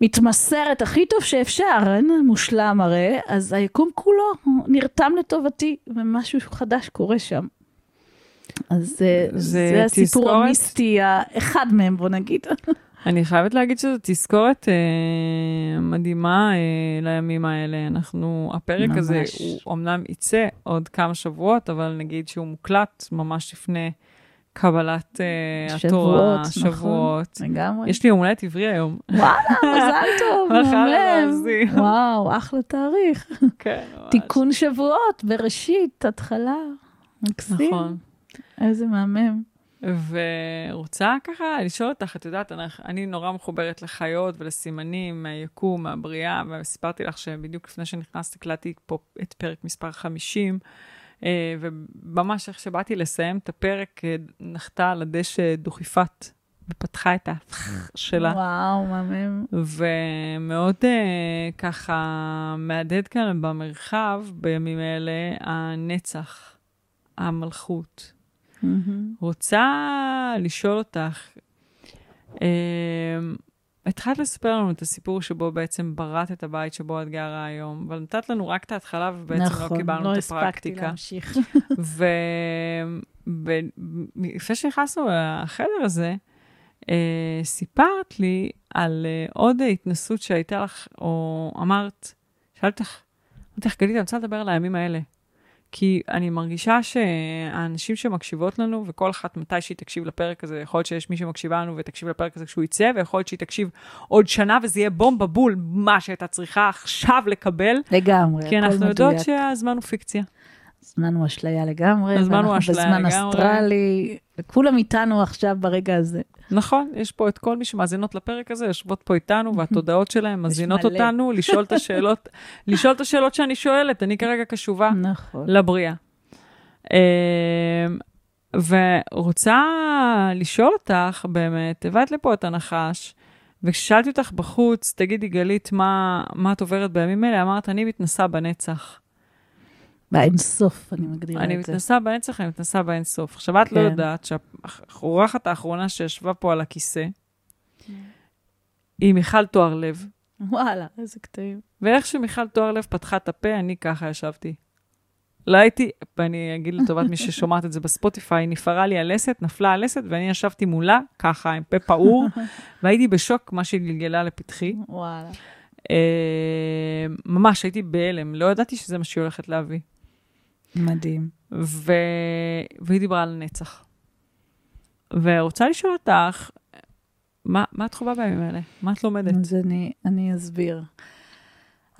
מתמסרת הכי טוב שאפשר, אין מושלם הרי, אז היקום כולו נרתם לטובתי, ומשהו חדש קורה שם. אז זה, זה, זה הסיפור המיסטי האחד מהם, בוא נגיד. אני חייבת להגיד שזו תזכורת אה, מדהימה אה, לימים האלה. אנחנו, הפרק ממש. הזה, הוא אמנם יצא עוד כמה שבועות, אבל נגיד שהוא מוקלט ממש לפני קבלת אה, התורה, נכון, שבועות. נכון, לגמרי. יש לי יום הולדת עברי היום. וואלה, מזל טוב, מהמם. וואו, אחלה תאריך. כן, ממש. תיקון שבועות, בראשית, התחלה. מקסים. נכון. איזה מהמם. ורוצה ככה לשאול אותך, את יודעת, אני, אני נורא מחוברת לחיות ולסימנים מהיקום, מהבריאה, וסיפרתי לך שבדיוק לפני שנכנסת הקלטתי פה את פרק מספר 50, אה, וממש איך שבאתי לסיים את הפרק, אה, נחתה על הדשא דוכיפת, ופתחה את הפח שלה. וואו, מהמם. ומאוד אה, ככה מהדהד כאן במרחב, בימים אלה, הנצח, המלכות. Mm-hmm. רוצה לשאול אותך, התחלת לספר לנו את הסיפור שבו בעצם בראת את הבית שבו את גרה היום, אבל נתת לנו רק את ההתחלה ובעצם לא נכון, לא קיבלנו לא את הפרקטיקה. נכון, לא הספקתי להמשיך. ולפני שנכנסנו לחדר הזה, אה, סיפרת לי על אה, עוד התנסות שהייתה לך, או אמרת, שאלתי אותך, אמרתי לך, גלית, אני רוצה לדבר על הימים האלה. כי אני מרגישה שהאנשים שמקשיבות לנו, וכל אחת מתי שהיא תקשיב לפרק הזה, יכול להיות שיש מי שמקשיבה לנו ותקשיב לפרק הזה כשהוא יצא, ויכול להיות שהיא תקשיב עוד שנה וזה יהיה בומבה בול, מה שהייתה צריכה עכשיו לקבל. לגמרי, כי אנחנו יודעות שהזמן הוא פיקציה. הזמן הוא אשליה לגמרי. הזמן הוא אשליה לגמרי. בזמן אסטרלי, וכולם איתנו עכשיו ברגע הזה. נכון, יש פה את כל מי שמאזינות לפרק הזה, יושבות פה איתנו, והתודעות שלהם מזינות אותנו, לשאול את השאלות, לשאול את השאלות שאני שואלת, אני כרגע קשובה נכון. לבריאה. אמ, ורוצה לשאול אותך, באמת, הבאת לפה את הנחש, וכששאלתי אותך בחוץ, תגידי, גלית, מה, מה את עוברת בימים אלה? אמרת, אני מתנסה בנצח. באינסוף, אני מגדירה את זה. אני מתנסה בנצח, אני מתנסה באינסוף. עכשיו, את לא כן. לא יודעת שהאורחת האחרונה שישבה פה על הכיסא, היא מיכל תואר-לב. וואלה, איזה קטעים. ואיך שמיכל תואר-לב פתחה את הפה, אני ככה ישבתי. לא הייתי, ואני אגיד לטובת מי ששומעת את זה בספוטיפיי, נפערה לי הלסת, נפלה הלסת, ואני ישבתי מולה, ככה, עם פה פעור, והייתי בשוק, מה שהיא גלגלה לפתחי. וואלה. אה, ממש, הייתי בהלם, לא ידעתי שזה מה שהיא הולכת להביא. מדהים. ו... והיא דיברה על נצח. ורוצה לשאול אותך, מה, מה את חווה בימים האלה? מה את לומדת? אז אני, אני אסביר.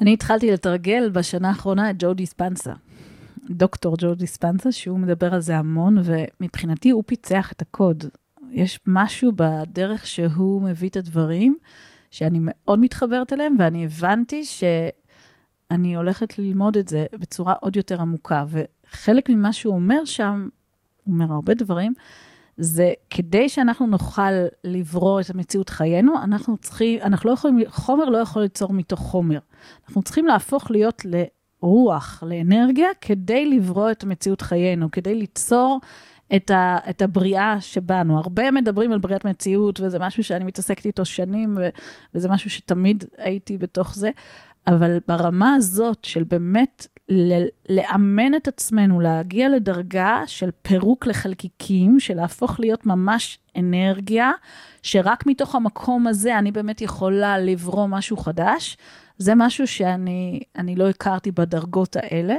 אני התחלתי לתרגל בשנה האחרונה את ג'ו דיספנסה. דוקטור ג'ו דיספנסה, שהוא מדבר על זה המון, ומבחינתי הוא פיצח את הקוד. יש משהו בדרך שהוא מביא את הדברים, שאני מאוד מתחברת אליהם, ואני הבנתי ש... אני הולכת ללמוד את זה בצורה עוד יותר עמוקה. וחלק ממה שהוא אומר שם, הוא אומר הרבה דברים, זה כדי שאנחנו נוכל לברוא את המציאות חיינו, אנחנו צריכים, אנחנו לא יכולים, חומר לא יכול ליצור מתוך חומר. אנחנו צריכים להפוך להיות לרוח, לאנרגיה, כדי לברוא את המציאות חיינו, כדי ליצור את, ה, את הבריאה שבנו. הרבה מדברים על בריאת מציאות, וזה משהו שאני מתעסקת איתו שנים, וזה משהו שתמיד הייתי בתוך זה. אבל ברמה הזאת של באמת לאמן את עצמנו, להגיע לדרגה של פירוק לחלקיקים, של להפוך להיות ממש אנרגיה, שרק מתוך המקום הזה אני באמת יכולה לברוא משהו חדש, זה משהו שאני לא הכרתי בדרגות האלה,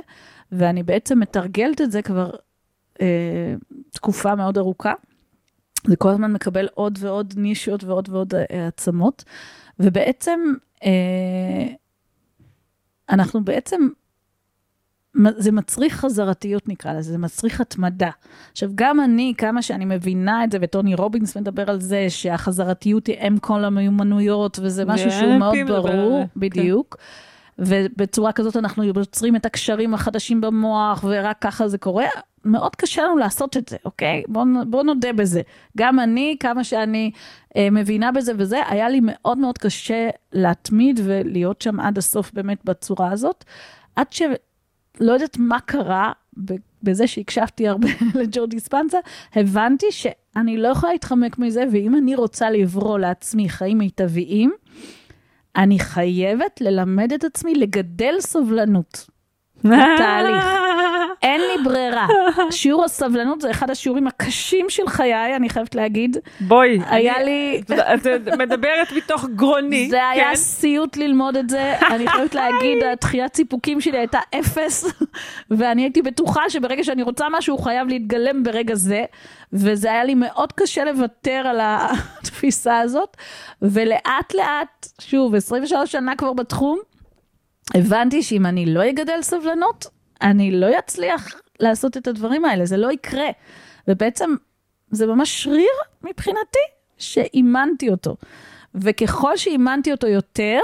ואני בעצם מתרגלת את זה כבר אה, תקופה מאוד ארוכה. זה כל הזמן מקבל עוד ועוד נישות ועוד ועוד אה, עצמות, ובעצם אה, אנחנו בעצם, זה מצריך חזרתיות נקרא לזה, זה מצריך התמדה. עכשיו, גם אני, כמה שאני מבינה את זה, וטוני רובינס מדבר על זה, שהחזרתיות היא אם כל המיומנויות, וזה משהו שהוא מאוד ברור, כן. בדיוק. כן. ובצורה כזאת אנחנו יוצרים את הקשרים החדשים במוח, ורק ככה זה קורה. מאוד קשה לנו לעשות את זה, אוקיי? בואו בוא נודה בזה. גם אני, כמה שאני אה, מבינה בזה וזה, היה לי מאוד מאוד קשה להתמיד ולהיות שם עד הסוף באמת בצורה הזאת, עד שלא יודעת מה קרה בזה שהקשבתי הרבה לג'ורדי ספנסה, הבנתי שאני לא יכולה להתחמק מזה, ואם אני רוצה לברוא לעצמי חיים מיטביים, אני חייבת ללמד את עצמי לגדל סובלנות. תהליך. אין לי ברירה. שיעור הסבלנות זה אחד השיעורים הקשים של חיי, אני חייבת להגיד. בואי, היה אני, לי... את מדברת מתוך גרוני. זה כן? היה סיוט ללמוד את זה. אני חייבת להגיד, התחיית סיפוקים שלי הייתה אפס, ואני הייתי בטוחה שברגע שאני רוצה משהו, הוא חייב להתגלם ברגע זה. וזה היה לי מאוד קשה לוותר על התפיסה הזאת, ולאט לאט, שוב, 23 שנה כבר בתחום, הבנתי שאם אני לא אגדל סבלנות, אני לא אצליח לעשות את הדברים האלה, זה לא יקרה. ובעצם זה ממש שריר מבחינתי שאימנתי אותו. וככל שאימנתי אותו יותר,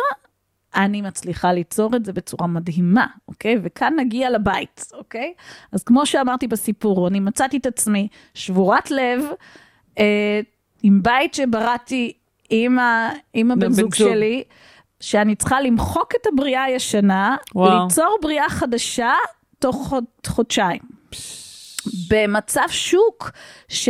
אני מצליחה ליצור את זה בצורה מדהימה, אוקיי? וכאן נגיע לבית, אוקיי? אז כמו שאמרתי בסיפור, אני מצאתי את עצמי שבורת לב, אה, עם בית שבראתי עם, ה, עם הבן זוג שלי, שאני צריכה למחוק את הבריאה הישנה, וואו. ליצור בריאה חדשה תוך חוד, חודשיים. במצב שוק ש...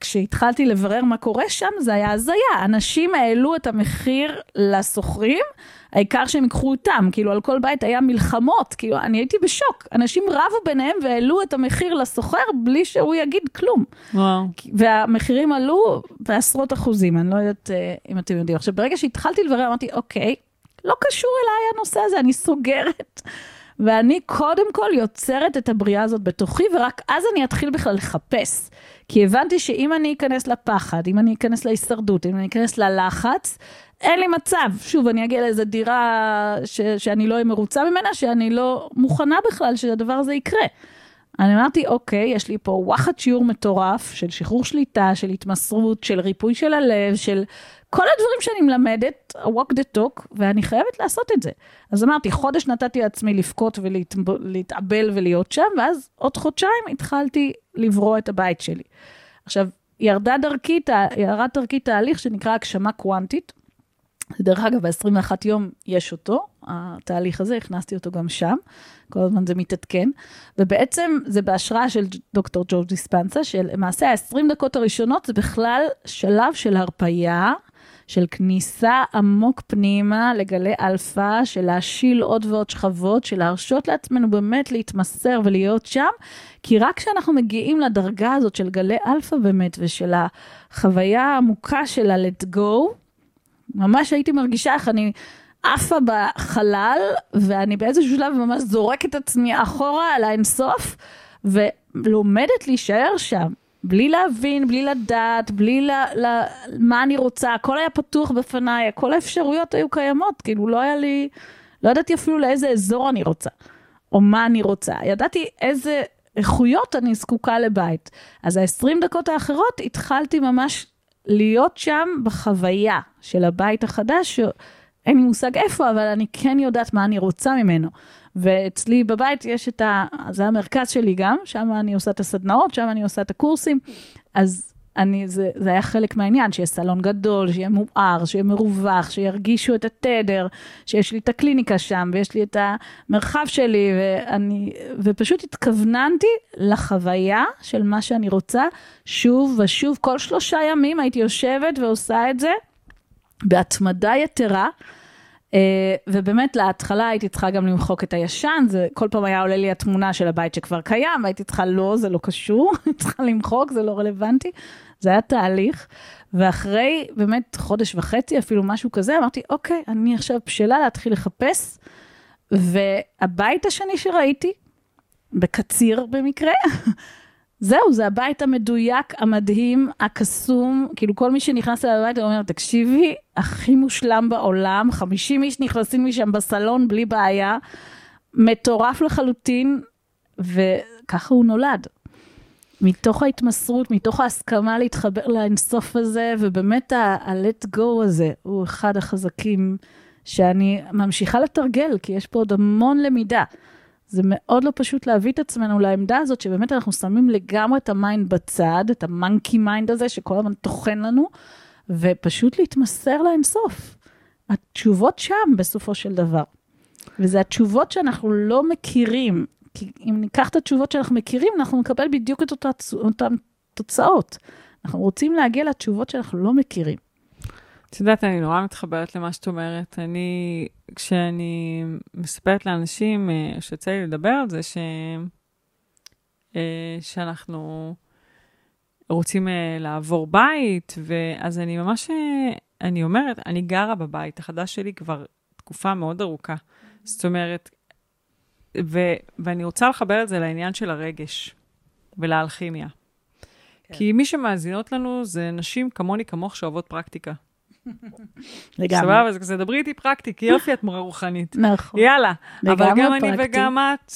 כשהתחלתי לברר מה קורה שם, זה היה הזיה. אנשים העלו את המחיר לסוחרים, העיקר שהם ייקחו אותם. כאילו, על כל בית היה מלחמות, כאילו, אני הייתי בשוק. אנשים רבו ביניהם והעלו את המחיר לסוחר בלי שהוא יגיד כלום. וואו. והמחירים עלו בעשרות אחוזים, אני לא יודעת uh, אם אתם יודעים. עכשיו, ברגע שהתחלתי לברר, אמרתי, אוקיי, לא קשור אליי הנושא הזה, אני סוגרת. ואני קודם כל יוצרת את הבריאה הזאת בתוכי, ורק אז אני אתחיל בכלל לחפש. כי הבנתי שאם אני אכנס לפחד, אם אני אכנס להישרדות, אם אני אכנס ללחץ, אין לי מצב. שוב, אני אגיע לאיזו דירה ש- שאני לא אהיה מרוצה ממנה, שאני לא מוכנה בכלל שהדבר הזה יקרה. אני אמרתי, אוקיי, יש לי פה וואחד שיעור מטורף של שחרור שליטה, של התמסרות, של ריפוי של הלב, של כל הדברים שאני מלמדת, walk the talk, ואני חייבת לעשות את זה. אז אמרתי, חודש נתתי לעצמי לבכות ולהתאבל ולהיות שם, ואז עוד חודשיים התחלתי לברוא את הבית שלי. עכשיו, ירדה דרכי, ירד דרכי תהליך שנקרא הגשמה קוונטית. דרך אגב, ב-21 יום יש אותו, התהליך הזה, הכנסתי אותו גם שם, כל הזמן זה מתעדכן, ובעצם זה בהשראה של דוקטור ג'ו דיספנזה, שלמעשה ה-20 דקות הראשונות זה בכלל שלב של הרפייה, של כניסה עמוק פנימה לגלי אלפא, של להשיל עוד ועוד שכבות, של להרשות לעצמנו באמת להתמסר ולהיות שם, כי רק כשאנחנו מגיעים לדרגה הזאת של גלי אלפא באמת, ושל החוויה העמוקה של ה-let go, ממש הייתי מרגישה איך אני עפה בחלל, ואני באיזשהו שלב ממש זורקת את עצמי אחורה על האינסוף, ולומדת להישאר שם. בלי להבין, בלי לדעת, בלי ל, ל, מה אני רוצה, הכל היה פתוח בפניי, כל האפשרויות היו קיימות, כאילו לא היה לי, לא ידעתי אפילו לאיזה אזור אני רוצה, או מה אני רוצה. ידעתי איזה איכויות אני זקוקה לבית. אז ה-20 דקות האחרות התחלתי ממש להיות שם בחוויה של הבית החדש, שאין לי מושג איפה, אבל אני כן יודעת מה אני רוצה ממנו. ואצלי בבית יש את ה... זה המרכז שלי גם, שם אני עושה את הסדנאות, שם אני עושה את הקורסים. אז אני, זה, זה היה חלק מהעניין, שיהיה סלון גדול, שיהיה מואר, שיהיה מרווח, שירגישו את התדר, שיש לי את הקליניקה שם, ויש לי את המרחב שלי, ואני, ופשוט התכווננתי לחוויה של מה שאני רוצה, שוב ושוב, כל שלושה ימים הייתי יושבת ועושה את זה בהתמדה יתרה. Uh, ובאמת להתחלה הייתי צריכה גם למחוק את הישן, זה כל פעם היה עולה לי התמונה של הבית שכבר קיים, והייתי צריכה לא, זה לא קשור, הייתי צריכה למחוק, זה לא רלוונטי. זה היה תהליך, ואחרי באמת חודש וחצי, אפילו משהו כזה, אמרתי, אוקיי, אני עכשיו בשלה להתחיל לחפש, והבית השני שראיתי, בקציר במקרה, זהו, זה הבית המדויק, המדהים, הקסום, כאילו כל מי שנכנס אליי לבית אומר, תקשיבי, הכי מושלם בעולם, 50 איש נכנסים משם בסלון בלי בעיה, מטורף לחלוטין, וככה הוא נולד. מתוך ההתמסרות, מתוך ההסכמה להתחבר לאינסוף הזה, ובאמת ה-let go הזה הוא אחד החזקים שאני ממשיכה לתרגל, כי יש פה עוד המון למידה. זה מאוד לא פשוט להביא את עצמנו לעמדה הזאת, שבאמת אנחנו שמים לגמרי את ה mind בצד, את ה monkey mind הזה שכל הזמן טוחן לנו, ופשוט להתמסר לאינסוף. התשובות שם בסופו של דבר. וזה התשובות שאנחנו לא מכירים, כי אם ניקח את התשובות שאנחנו מכירים, אנחנו נקבל בדיוק את אותן תוצאות. אנחנו רוצים להגיע לתשובות שאנחנו לא מכירים. את יודעת, אני נורא מתחברת למה שאת אומרת. אני, כשאני מספרת לאנשים, אה, שיוצא לי לדבר על זה, ש... אה, שאנחנו רוצים אה, לעבור בית, ואז אני ממש, אני אומרת, אני גרה בבית החדש שלי כבר תקופה מאוד ארוכה. זאת אומרת, ו, ואני רוצה לחבר את זה לעניין של הרגש ולאלכימיה. כן. כי מי שמאזינות לנו זה נשים כמוני, כמוך, שאוהבות פרקטיקה. לגמרי. סבבה, זה כזה, דברי איתי פרקטי, כי יופי, את מורה רוחנית. נכון. יאללה. אבל גם אני וגם את,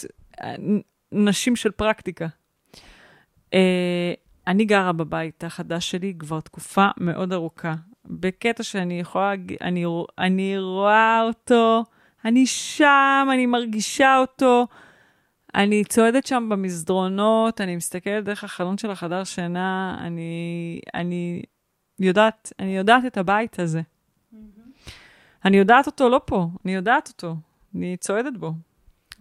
נשים של פרקטיקה. אה, אני גרה בבית החדש שלי כבר תקופה מאוד ארוכה, בקטע שאני יכולה, אני, אני רואה אותו, אני שם, אני מרגישה אותו. אני צועדת שם במסדרונות, אני מסתכלת דרך החלון של החדר שינה, אני, אני יודעת, אני יודעת את הבית הזה. אני יודעת אותו לא פה, אני יודעת אותו, אני צועדת בו.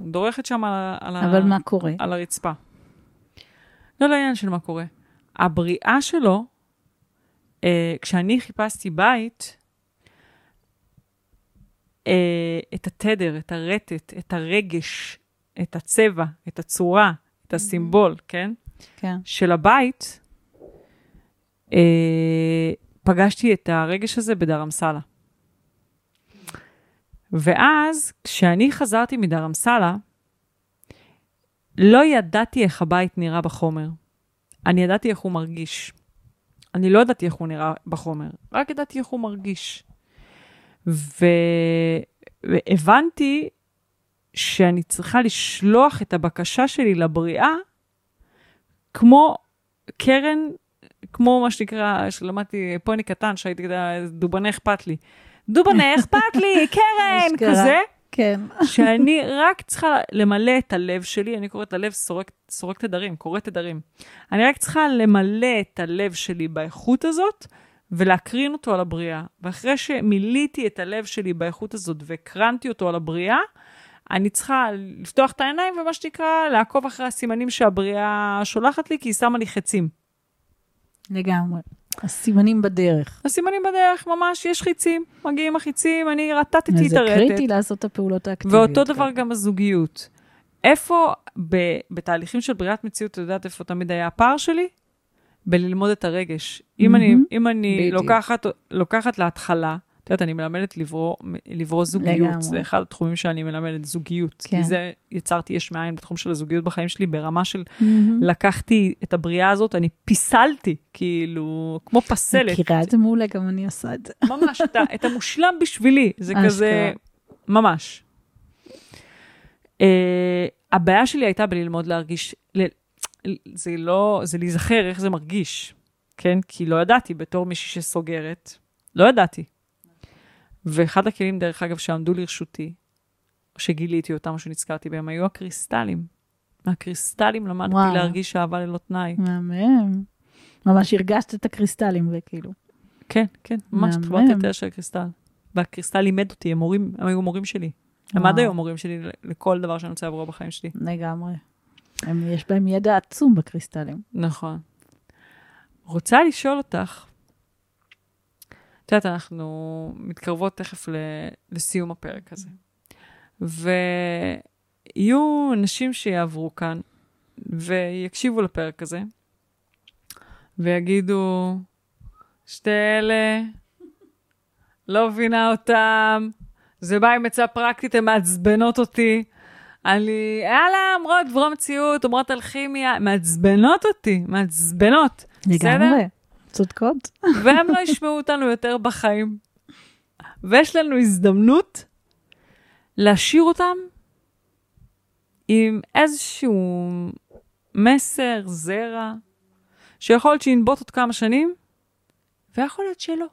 דורכת שם על, על, אבל ה... מה קורה? על הרצפה. לא לעניין של מה קורה. הבריאה שלו, אה, כשאני חיפשתי בית, אה, את התדר, את הרטט, את הרגש, את הצבע, את הצורה, את הסימבול, כן? כן. של הבית, פגשתי את הרגש הזה בדרמסלה. ואז, כשאני חזרתי מדרמסלה, לא ידעתי איך הבית נראה בחומר. אני ידעתי איך הוא מרגיש. אני לא ידעתי איך הוא נראה בחומר, רק ידעתי איך הוא מרגיש. ו... והבנתי שאני צריכה לשלוח את הבקשה שלי לבריאה כמו קרן כמו מה שנקרא, שלמדתי פוני קטן, שהייתי כזה, דובנה אכפת לי. דובנה אכפת לי, קרן, כזה. כן. שאני רק צריכה למלא את הלב שלי, אני קוראת ללב סורק, סורק תדרים, קוראת תדרים. אני רק צריכה למלא את הלב שלי באיכות הזאת, ולהקרין אותו על הבריאה. ואחרי שמילאתי את הלב שלי באיכות הזאת והקרנתי אותו על הבריאה, אני צריכה לפתוח את העיניים ומה שנקרא, לעקוב אחרי הסימנים שהבריאה שולחת לי, כי היא שמה לי חצים. לגמרי. הסימנים בדרך. הסימנים בדרך, ממש, יש חיצים, מגיעים החיצים, אני רטטתי את הרטט. זה קריטי לעשות את הפעולות האקטיביות. ואותו דבר גם הזוגיות. איפה ב- בתהליכים של בריאת מציאות, את יודעת איפה תמיד היה הפער שלי? בללמוד את הרגש. Mm-hmm. אם אני, אם אני לוקחת, לוקחת להתחלה את יודעת, אני מלמדת לברוא, לברוא זוגיות. לגמרי. זה אחד התחומים שאני מלמדת, זוגיות. כן. כי זה, יצרתי יש מאין בתחום של הזוגיות בחיים שלי, ברמה של mm-hmm. לקחתי את הבריאה הזאת, אני פיסלתי, כאילו, כמו פסלת. מכירה את זה מעולה, גם אני עושה את זה. ממש, את, את המושלם בשבילי, זה כזה, ממש. Uh, הבעיה שלי הייתה בללמוד להרגיש, ל, זה לא, זה להיזכר איך זה מרגיש, כן? כי לא ידעתי בתור מישהי שסוגרת, לא ידעתי. ואחד הכלים, דרך אגב, שעמדו לרשותי, שגיליתי אותם, או שנזכרתי בהם, היו הקריסטלים. מהקריסטלים למדתי וואו. להרגיש אהבה ללא תנאי. מהמם. ממש הרגשת את הקריסטלים, וכאילו. כן, כן, ממש התחברתי יותר של הקריסטל. והקריסטל לימד אותי, הם, מורים, הם היו מורים שלי. הם עד היום מורים שלי לכל דבר שאני רוצה לעבור בחיים שלי. לגמרי. הם, יש בהם ידע עצום בקריסטלים. נכון. רוצה לשאול אותך, את יודעת, אנחנו מתקרבות תכף לסיום הפרק הזה. ויהיו נשים שיעברו כאן ויקשיבו לפרק הזה, ויגידו, שתי אלה, לא מבינה אותם, זה בא עם עצה פרקטית, הן מעצבנות אותי, אני, יאללה, אומרות דברו מציאות, אומרות אלכימיה, מעצבנות אותי, מעצבנות. בסדר? צודקות. והם לא ישמעו אותנו יותר בחיים. ויש לנו הזדמנות להשאיר אותם עם איזשהו מסר, זרע, שיכול להיות שינבוט עוד כמה שנים, ויכול להיות שלא.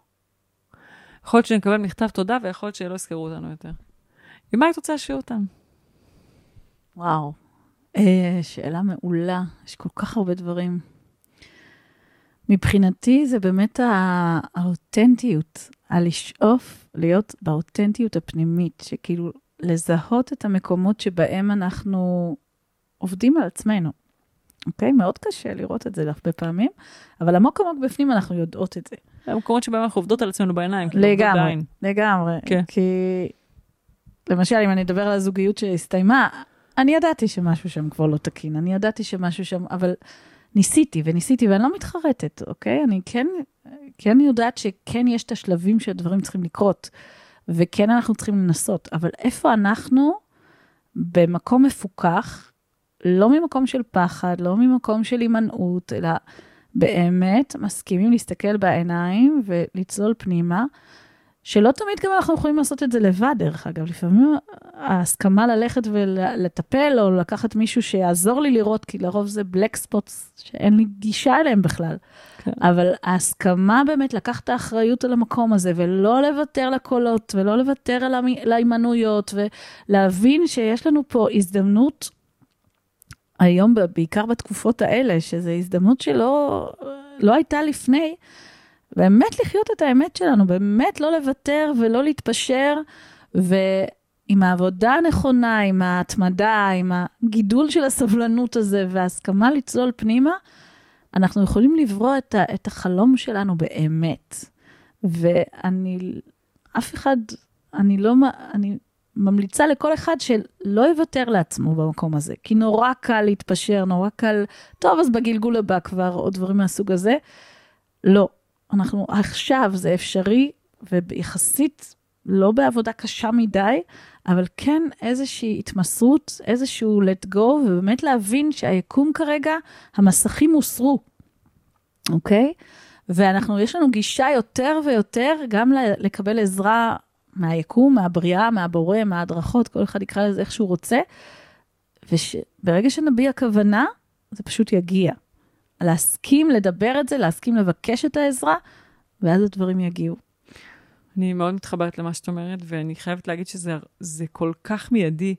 יכול להיות שנקבל מכתב תודה, ויכול להיות שלא יזכרו אותנו יותר. עם מה היית רוצה להשאיר אותם? וואו. אה, שאלה מעולה, יש כל כך הרבה דברים. מבחינתי זה באמת הא- האותנטיות, הלשאוף להיות באותנטיות הפנימית, שכאילו לזהות את המקומות שבהם אנחנו עובדים על עצמנו. אוקיי? מאוד קשה לראות את זה הרבה פעמים, אבל עמוק עמוק בפנים אנחנו יודעות את זה. המקומות שבהם אנחנו עובדות על עצמנו בעיניים. כאילו, לגמרי. לגמרי. כן. כי למשל, אם אני אדבר על הזוגיות שהסתיימה, אני ידעתי שמשהו שם כבר לא תקין, אני ידעתי שמשהו שם, אבל ניסיתי וניסיתי, ואני לא מתחרטת, אוקיי? אני כן, כן יודעת שכן יש את השלבים שהדברים צריכים לקרות, וכן אנחנו צריכים לנסות, אבל איפה אנחנו במקום מפוקח, לא ממקום של פחד, לא ממקום של הימנעות, אלא באמת מסכימים להסתכל בעיניים ולצלול פנימה, שלא תמיד גם אנחנו יכולים לעשות את זה לבד, דרך אגב. לפעמים ההסכמה ללכת ולטפל, או לקחת מישהו שיעזור לי לראות, כי לרוב זה בלק ספוטס שאין לי גישה אליהם בכלל. כן. אבל ההסכמה באמת לקחת את האחריות על המקום הזה, ולא לוותר לקולות, ולא לוותר על להימנעויות, ולהבין שיש לנו פה הזדמנות, היום, בעיקר בתקופות האלה, שזו הזדמנות שלא לא הייתה לפני, באמת לחיות את האמת שלנו, באמת לא לוותר ולא להתפשר, ועם העבודה הנכונה, עם ההתמדה, עם הגידול של הסבלנות הזה וההסכמה לצלול פנימה, אנחנו יכולים לברוא את, ה, את החלום שלנו באמת. ואני, אף אחד, אני לא, אני ממליצה לכל אחד שלא יוותר לעצמו במקום הזה, כי נורא קל להתפשר, נורא קל, טוב, אז בגלגול הבא כבר, או דברים מהסוג הזה. לא, אנחנו עכשיו, זה אפשרי, ויחסית לא בעבודה קשה מדי, אבל כן איזושהי התמסרות, איזשהו let go, ובאמת להבין שהיקום כרגע, המסכים הוסרו, אוקיי? ואנחנו, יש לנו גישה יותר ויותר גם לקבל עזרה מהיקום, מהבריאה, מהבורא, מההדרכות, כל אחד יקרא לזה איך שהוא רוצה, וברגע שנביע כוונה, זה פשוט יגיע. להסכים לדבר את זה, להסכים לבקש את העזרה, ואז הדברים יגיעו. אני מאוד מתחברת למה שאת אומרת, ואני חייבת להגיד שזה זה כל כך מיידי.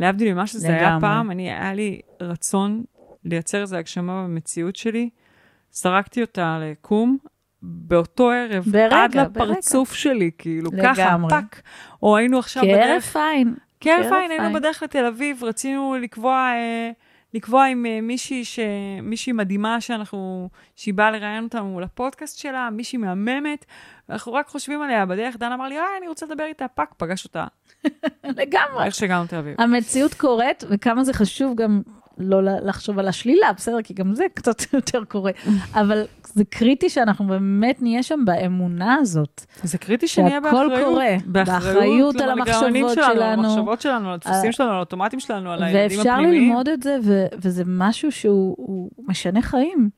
להבדיל ממה שזה היה לגמרי. פעם, אני, היה לי רצון לייצר איזו הגשמה במציאות שלי. זרקתי אותה ליקום באותו ערב, ברגע, עד לפרצוף שלי, כאילו, ככה, לגמרי. fuck. או היינו עכשיו כהרף עין. כהרף עין, היינו. בדרך לתל אביב, רצינו לקבוע, אה, לקבוע עם אה, מישהי, ש... מישהי מדהימה שאנחנו, שהיא באה לראיין אותנו לפודקאסט שלה, מישהי מהממת, אנחנו רק חושבים עליה בדרך, דן אמר לי, אה, אני רוצה לדבר איתה, fuck, פגש אותה. לגמרי. איך שהגענו לתל אביב. המציאות קורית, וכמה זה חשוב גם לא לחשוב על השלילה, בסדר, כי גם זה קצת יותר קורה. אבל זה קריטי שאנחנו באמת נהיה שם באמונה הזאת. זה קריטי שנהיה שהכל באחריות. קורה. באחריות על המחשבות שלנו, שלנו. המחשבות שלנו, על הדפוסים אה, שלנו, על האוטומטים שלנו, על הילדים ואפשר הפנימיים. ללמוד את זה, ו- וזה משהו שהוא הוא משנה חיים.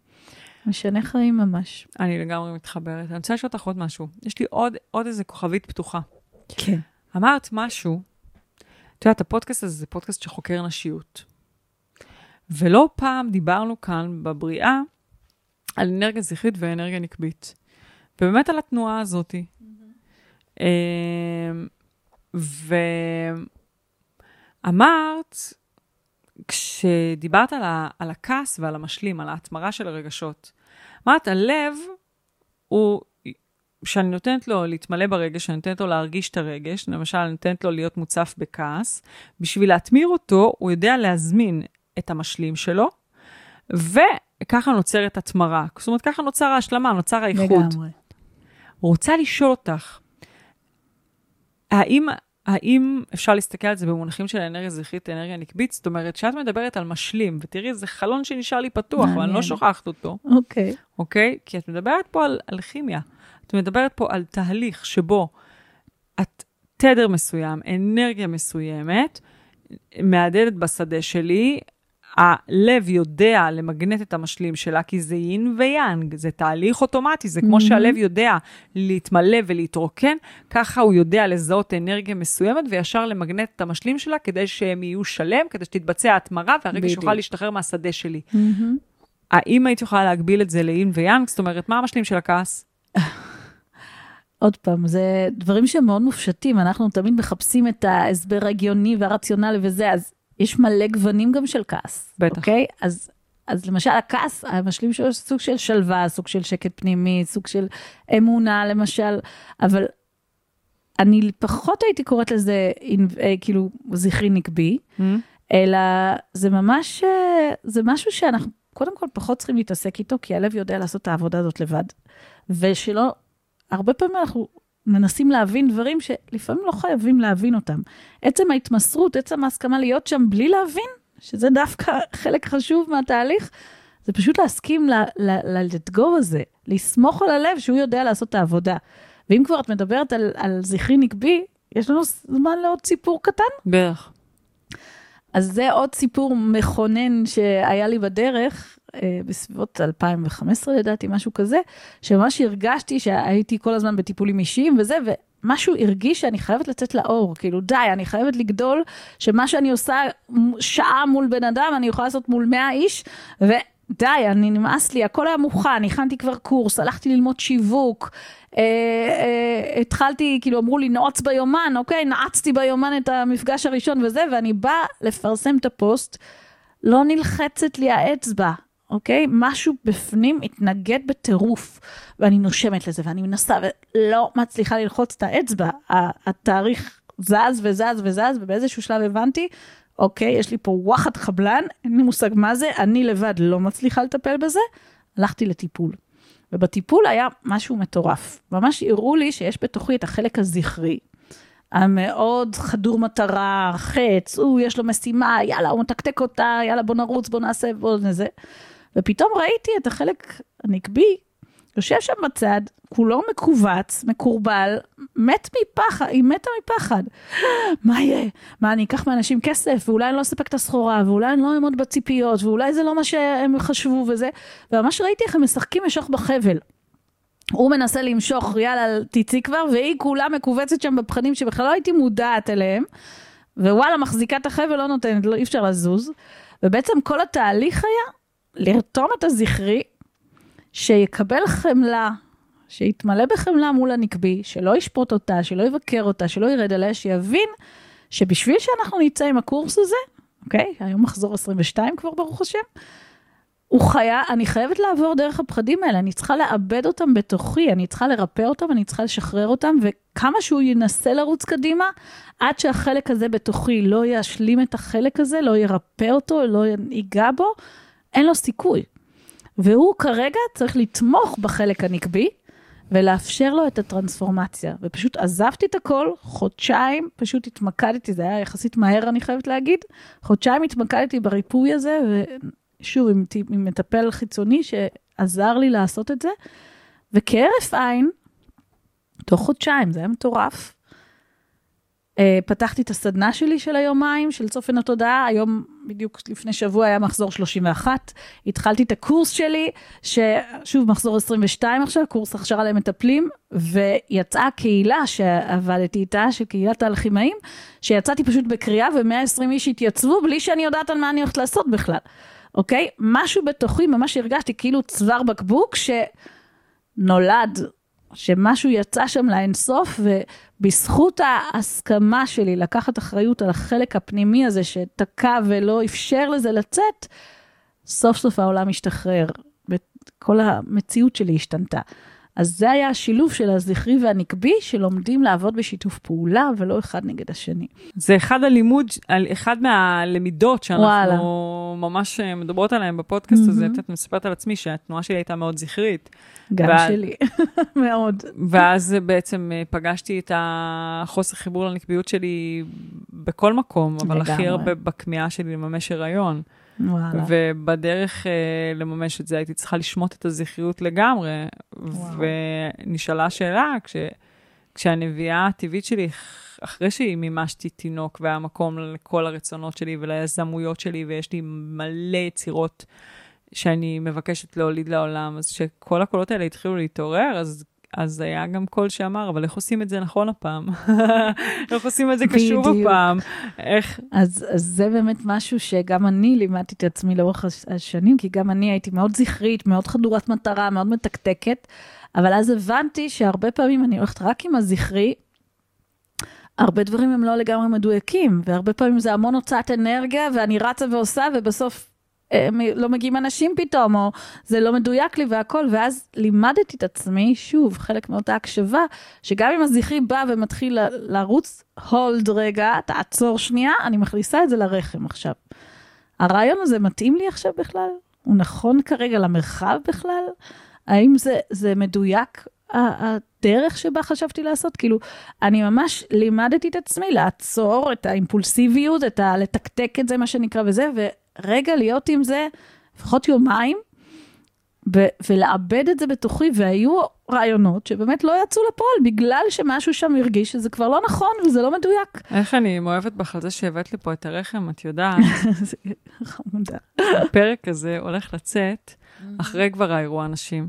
משנה חיים ממש. אני לגמרי מתחברת. אני רוצה לשאול אותך עוד משהו. יש לי עוד, עוד איזה כוכבית פתוחה. כן. אמרת משהו, את יודעת, הפודקאסט הזה זה פודקאסט שחוקר נשיות. ולא פעם דיברנו כאן בבריאה על אנרגיה זכרית ואנרגיה נקבית. ובאמת על התנועה הזאתי. אמ, ואמרת, כשדיברת על, ה, על הכעס ועל המשלים, על ההתמרה של הרגשות, אמרת, הלב הוא שאני נותנת לו להתמלא ברגש, שאני נותנת לו להרגיש את הרגש, למשל, אני נותנת לו להיות מוצף בכעס, בשביל להתמיר אותו, הוא יודע להזמין את המשלים שלו, וככה נוצרת התמרה. זאת אומרת, ככה נוצר ההשלמה, נוצר האיחוד. לגמרי. רוצה לשאול אותך, האם, האם אפשר להסתכל על זה במונחים של אנרגיה זכרית, אנרגיה נקבית? זאת אומרת, כשאת מדברת על משלים, ותראי, זה חלון שנשאר לי פתוח, אני מעניין. לא שוכחת אותו. אוקיי. אוקיי? כי את מדברת פה על, על כימיה. את מדברת פה על תהליך שבו את תדר מסוים, אנרגיה מסוימת, מהדהדת בשדה שלי, הלב יודע למגנט את המשלים שלה, כי זה יין ויאנג, זה תהליך אוטומטי, זה כמו. שהלב יודע להתמלא ולהתרוקן, ככה הוא יודע לזהות אנרגיה מסוימת וישר למגנט את המשלים שלה כדי שהם יהיו שלם, כדי שתתבצע ההתמרה והרגע. שיוכל להשתחרר מהשדה שלי. האם היית יכולה להקביל את זה ליין ויאנג? זאת אומרת, מה המשלים של הכעס? עוד פעם, זה דברים שהם מאוד מופשטים, אנחנו תמיד מחפשים את ההסבר ההגיוני והרציונלי וזה, אז יש מלא גוונים גם של כעס. בטח. אוקיי? אז, אז למשל, הכעס, המשלים שלו סוג של שלווה, סוג של שקט פנימי, סוג של אמונה, למשל, אבל אני פחות הייתי קוראת לזה, אה, כאילו, זכרי נקבי, אלא זה ממש, אה, זה משהו שאנחנו קודם כל פחות צריכים להתעסק איתו, כי הלב יודע לעשות את העבודה הזאת לבד. ושלא, הרבה פעמים אנחנו מנסים להבין דברים שלפעמים לא חייבים להבין אותם. עצם ההתמסרות, עצם ההסכמה להיות שם בלי להבין, שזה דווקא חלק חשוב מהתהליך, זה פשוט להסכים ל-let go הזה, לסמוך על הלב שהוא יודע לעשות את העבודה. ואם כבר את מדברת על, על זכרי נקבי, יש לנו זמן לעוד סיפור קטן. בערך. אז זה עוד סיפור מכונן שהיה לי בדרך, בסביבות 2015 לדעתי, משהו כזה, שממש הרגשתי שהייתי כל הזמן בטיפולים אישיים וזה, ומשהו הרגיש שאני חייבת לצאת לאור, כאילו די, אני חייבת לגדול, שמה שאני עושה שעה מול בן אדם, אני יכולה לעשות מול 100 איש, ודי, אני נמאס לי, הכל היה מוכן, הכנתי כבר קורס, הלכתי ללמוד שיווק, אה, אה, התחלתי, כאילו אמרו לי נעוץ ביומן, אוקיי, נעצתי ביומן את המפגש הראשון וזה, ואני באה לפרסם את הפוסט, לא נלחצת לי האצבע, אוקיי? משהו בפנים התנגד בטירוף, ואני נושמת לזה, ואני מנסה, ולא מצליחה ללחוץ את האצבע. התאריך זז וזז וזז, ובאיזשהו שלב הבנתי, אוקיי, יש לי פה וואחד חבלן, אין לי מושג מה זה, אני לבד לא מצליחה לטפל בזה, הלכתי לטיפול. ובטיפול היה משהו מטורף. ממש הראו לי שיש בתוכי את החלק הזכרי, המאוד חדור מטרה, חץ, הוא, יש לו משימה, יאללה, הוא מתקתק אותה, יאללה, בוא נרוץ, בוא נעשה, בוא נזה. ופתאום ראיתי את החלק הנקבי, יושב שם בצד, כולו מכווץ, מקורבל, מת מפחד, היא מתה מפחד. מה יהיה? מה, אני אקח מאנשים כסף, ואולי אני לא אספק את הסחורה, ואולי אני לא אעמוד בציפיות, ואולי זה לא מה שהם חשבו וזה. וממש ראיתי איך הם משחקים משוך בחבל. הוא מנסה למשוך, יאללה, תצאי כבר, והיא כולה מכווצת שם בפחדים שבכלל לא הייתי מודעת אליהם. ווואלה, מחזיקה את החבל, לא נותנת, לא, אי אפשר לזוז. ובעצם כל התהליך היה לרתום את הזכרי, שיקבל חמלה, שיתמלא בחמלה מול הנקבי, שלא ישפוט אותה, שלא יבקר אותה, שלא ירד עליה, שיבין שבשביל שאנחנו נצא עם הקורס הזה, אוקיי? היום מחזור 22 כבר, ברוך השם, הוא חיה, אני חייבת לעבור דרך הפחדים האלה, אני צריכה לאבד אותם בתוכי, אני צריכה לרפא אותם, אני צריכה לשחרר אותם, וכמה שהוא ינסה לרוץ קדימה, עד שהחלק הזה בתוכי לא ישלים את החלק הזה, לא ירפא אותו, לא ייגע בו, אין לו סיכוי. והוא כרגע צריך לתמוך בחלק הנקבי, ולאפשר לו את הטרנספורמציה. ופשוט עזבתי את הכל, חודשיים, פשוט התמקדתי, זה היה יחסית מהר, אני חייבת להגיד, חודשיים התמקדתי בריפוי הזה, ושוב, עם, עם מטפל חיצוני שעזר לי לעשות את זה, וכהרף עין, תוך חודשיים, זה היה מטורף. Uh, פתחתי את הסדנה שלי של היומיים, של צופן התודעה, היום בדיוק לפני שבוע היה מחזור 31, התחלתי את הקורס שלי, ששוב מחזור 22 עכשיו, קורס הכשרה למטפלים, ויצאה קהילה שעבדתי איתה, של קהילת האלכימאים, שיצאתי פשוט בקריאה ו-120 איש התייצבו בלי שאני יודעת על מה אני הולכת לעשות בכלל, אוקיי? משהו בתוכי, ממש הרגשתי כאילו צוואר בקבוק שנולד. שמשהו יצא שם לאינסוף, ובזכות ההסכמה שלי לקחת אחריות על החלק הפנימי הזה שתקע ולא אפשר לזה לצאת, סוף סוף העולם השתחרר, וכל המציאות שלי השתנתה. אז זה היה השילוב של הזכרי והנקבי, שלומדים לעבוד בשיתוף פעולה ולא אחד נגד השני. זה אחד הלימוד, אחד מהלמידות שאנחנו וואלה. ממש מדברות עליהן בפודקאסט mm-hmm. הזה, את מספרת על עצמי שהתנועה שלי הייתה מאוד זכרית. גם ואז, שלי, מאוד. ואז בעצם פגשתי את החוסר חיבור לנקביות שלי בכל מקום, אבל לגמרי. הכי הרבה בכמיהה שלי לממש הריון. וואלה. ובדרך uh, לממש את זה הייתי צריכה לשמוט את הזכריות לגמרי. וואו. ונשאלה שאלה, כשהנביאה הטבעית שלי, אחרי שהיא מימשתי תינוק והיה מקום לכל הרצונות שלי וליזמויות שלי, ויש לי מלא יצירות שאני מבקשת להוליד לעולם, אז כשכל הקולות האלה התחילו להתעורר, אז אז היה גם קול שאמר, אבל איך עושים את זה נכון הפעם? איך עושים את זה קשור הפעם? איך... אז, אז זה באמת משהו שגם אני לימדתי את עצמי לאורך השנים, כי גם אני הייתי מאוד זכרית, מאוד חדורת מטרה, מאוד מתקתקת, אבל אז הבנתי שהרבה פעמים אני הולכת רק עם הזכרי, הרבה דברים הם לא לגמרי מדויקים, והרבה פעמים זה המון הוצאת אנרגיה, ואני רצה ועושה, ובסוף לא מגיעים אנשים פתאום, או זה לא מדויק לי והכל, ואז לימדתי את עצמי, שוב, חלק מאותה הקשבה, שגם אם הזכרי בא ומתחיל לרוץ, הולד רגע, תעצור שנייה, אני מכניסה את זה לרחם עכשיו. הרעיון הזה מתאים לי עכשיו בכלל? הוא נכון כרגע למרחב בכלל? האם זה, זה מדויק הדרך שבה חשבתי לעשות? כאילו, אני ממש לימדתי את עצמי לעצור את האימפולסיביות, את ה... לתקתק את זה, מה שנקרא, וזה, רגע להיות עם זה לפחות יומיים, ו- ולעבד את זה בתוכי, והיו רעיונות שבאמת לא יצאו לפועל, בגלל שמשהו שם הרגיש שזה כבר לא נכון וזה לא מדויק. איך אני מאוהבת בך על זה שהבאת לי פה את הרחם, את יודעת. חמודה. הפרק הזה הולך לצאת אחרי כבר האירוע הנשים.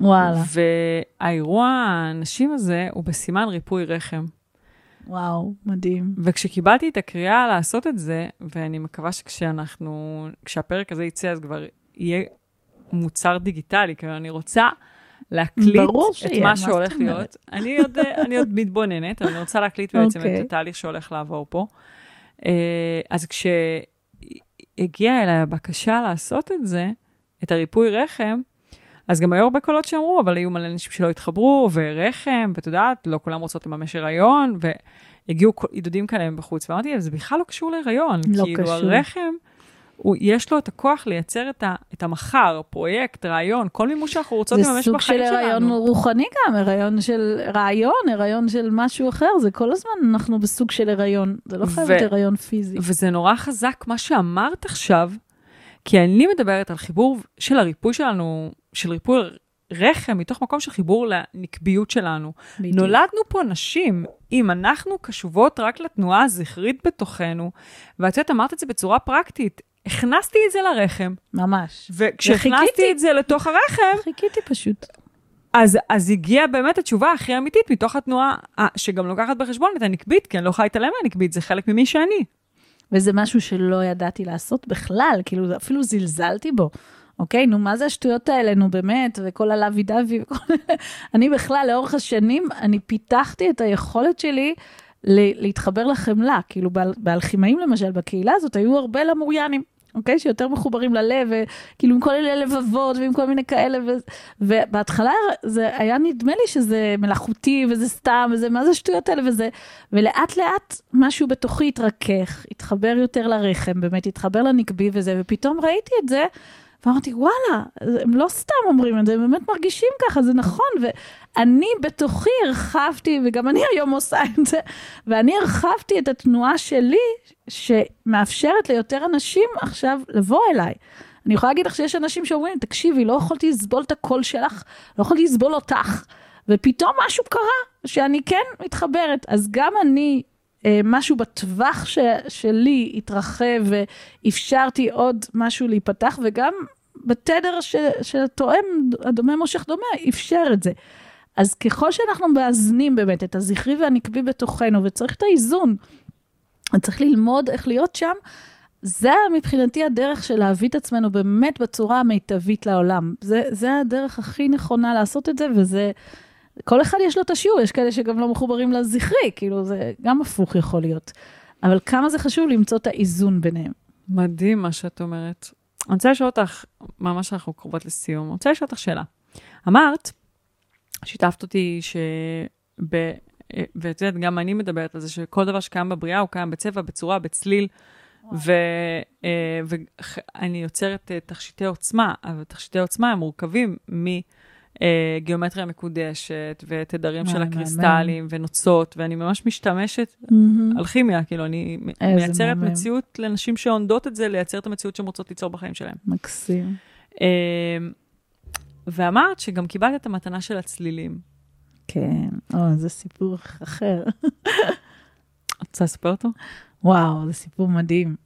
וואלה. והאירוע הנשים הזה הוא בסימן ריפוי רחם. וואו, מדהים. וכשקיבלתי את הקריאה לעשות את זה, ואני מקווה שכשאנחנו, כשהפרק הזה יצא, אז כבר יהיה מוצר דיגיטלי, כי אני רוצה להקליט את מה שהולך להיות. אני עוד, אני עוד מתבוננת, אני רוצה להקליט בעצם okay. את אוקיי. התהליך שהולך לעבור פה. אה, אז כשהגיעה אליי הבקשה לעשות את זה, את הריפוי רחם, אז גם היו הרבה קולות שאמרו, אבל היו מלא אנשים שלא התחברו, ורחם, ואת יודעת, לא כולם רוצות לממש הריון, והגיעו עידודים כאלה בחוץ, ואמרתי, זה בכלל לא קשור להיריון. לא כאילו, קשור. הרחם, הוא, יש לו את הכוח לייצר את, ה, את המחר, פרויקט, רעיון, כל מימוש שאנחנו רוצות לממש בחיים שלנו. זה סוג של הריון רוחני גם, הריון של רעיון, הריון של משהו אחר, זה כל הזמן אנחנו בסוג של הריון, זה לא חייב להיות הריון פיזי. וזה נורא חזק מה שאמרת עכשיו, כי אני מדברת על חיבור של הריפוי שלנו של ריפוי רחם, מתוך מקום של חיבור לנקביות שלנו. בדיוק. נולדנו פה נשים, אם אנחנו קשובות רק לתנועה הזכרית בתוכנו, ואת יודעת, אמרת את זה בצורה פרקטית, הכנסתי את זה לרחם. ממש. וכשהכנסתי את זה לתוך הרחם... חיכיתי פשוט. אז, אז הגיעה באמת התשובה הכי אמיתית מתוך התנועה, שגם לוקחת בחשבון את הנקבית, כי אני לא יכולה להתעלם מהנקבית, זה חלק ממי שאני. וזה משהו שלא ידעתי לעשות בכלל, כאילו אפילו זלזלתי בו. אוקיי, נו, מה זה השטויות האלה, נו באמת, וכל הלוי דווי וכל... אני בכלל, לאורך השנים, אני פיתחתי את היכולת שלי להתחבר לחמלה. כאילו, באלכימאים למשל, בקהילה הזאת, היו הרבה למוריינים. אוקיי? שיותר מחוברים ללב, וכאילו עם כל מיני לבבות ועם כל מיני כאלה, ו... ובהתחלה זה היה נדמה לי שזה מלאכותי וזה סתם, וזה מה זה השטויות האלה וזה, ולאט לאט משהו בתוכי התרכך, התחבר יותר לרחם, באמת התחבר לנקבי וזה, ופתאום ראיתי את זה, ואמרתי, וואלה, הם לא סתם אומרים את זה, הם באמת מרגישים ככה, זה נכון. ואני בתוכי הרחבתי, וגם אני היום עושה את זה, ואני הרחבתי את התנועה שלי, שמאפשרת ליותר אנשים עכשיו לבוא אליי. אני יכולה להגיד לך שיש אנשים שאומרים, תקשיבי, לא יכולתי לסבול את הקול שלך, לא יכולתי לסבול אותך. ופתאום משהו קרה, שאני כן מתחברת. אז גם אני אה, משהו בטווח ש, שלי התרחב ואפשרתי עוד משהו להיפתח, וגם בתדר ש, שתואם, הדומה מושך דומה, אפשר את זה. אז ככל שאנחנו מאזנים באמת את הזכרי והנקבי בתוכנו, וצריך את האיזון, צריך ללמוד איך להיות שם, זה מבחינתי הדרך של להביא את עצמנו באמת בצורה המיטבית לעולם. זה, זה הדרך הכי נכונה לעשות את זה, וזה... כל אחד יש לו את השיעור, יש כאלה שגם לא מחוברים לזכרי, כאילו זה גם הפוך יכול להיות. אבל כמה זה חשוב למצוא את האיזון ביניהם. מדהים מה שאת אומרת. אני רוצה לשאול אותך, ממש אנחנו קרובות לסיום, אני רוצה לשאול אותך שאלה. אמרת, שיתפת אותי ש... ב... ואת יודעת, גם אני מדברת על זה שכל דבר שקיים בבריאה הוא קיים בצבע, בצורה, בצליל, ו... אה, ואני יוצרת אה, תכשיטי עוצמה, אבל תכשיטי עוצמה הם מורכבים מ... אה, גיאומטריה מקודשת, ותדרים של הקריסטלים, ונוצות, ואני ממש משתמשת על כימיה, כאילו, אני מייצרת מציאות לנשים שעונדות את זה, לייצר את המציאות שהן רוצות ליצור בחיים שלהן. מקסים. ואמרת שגם קיבלת את המתנה של הצלילים. כן, או, זה סיפור אחר. רוצה לספר אותו? וואו, זה סיפור מדהים.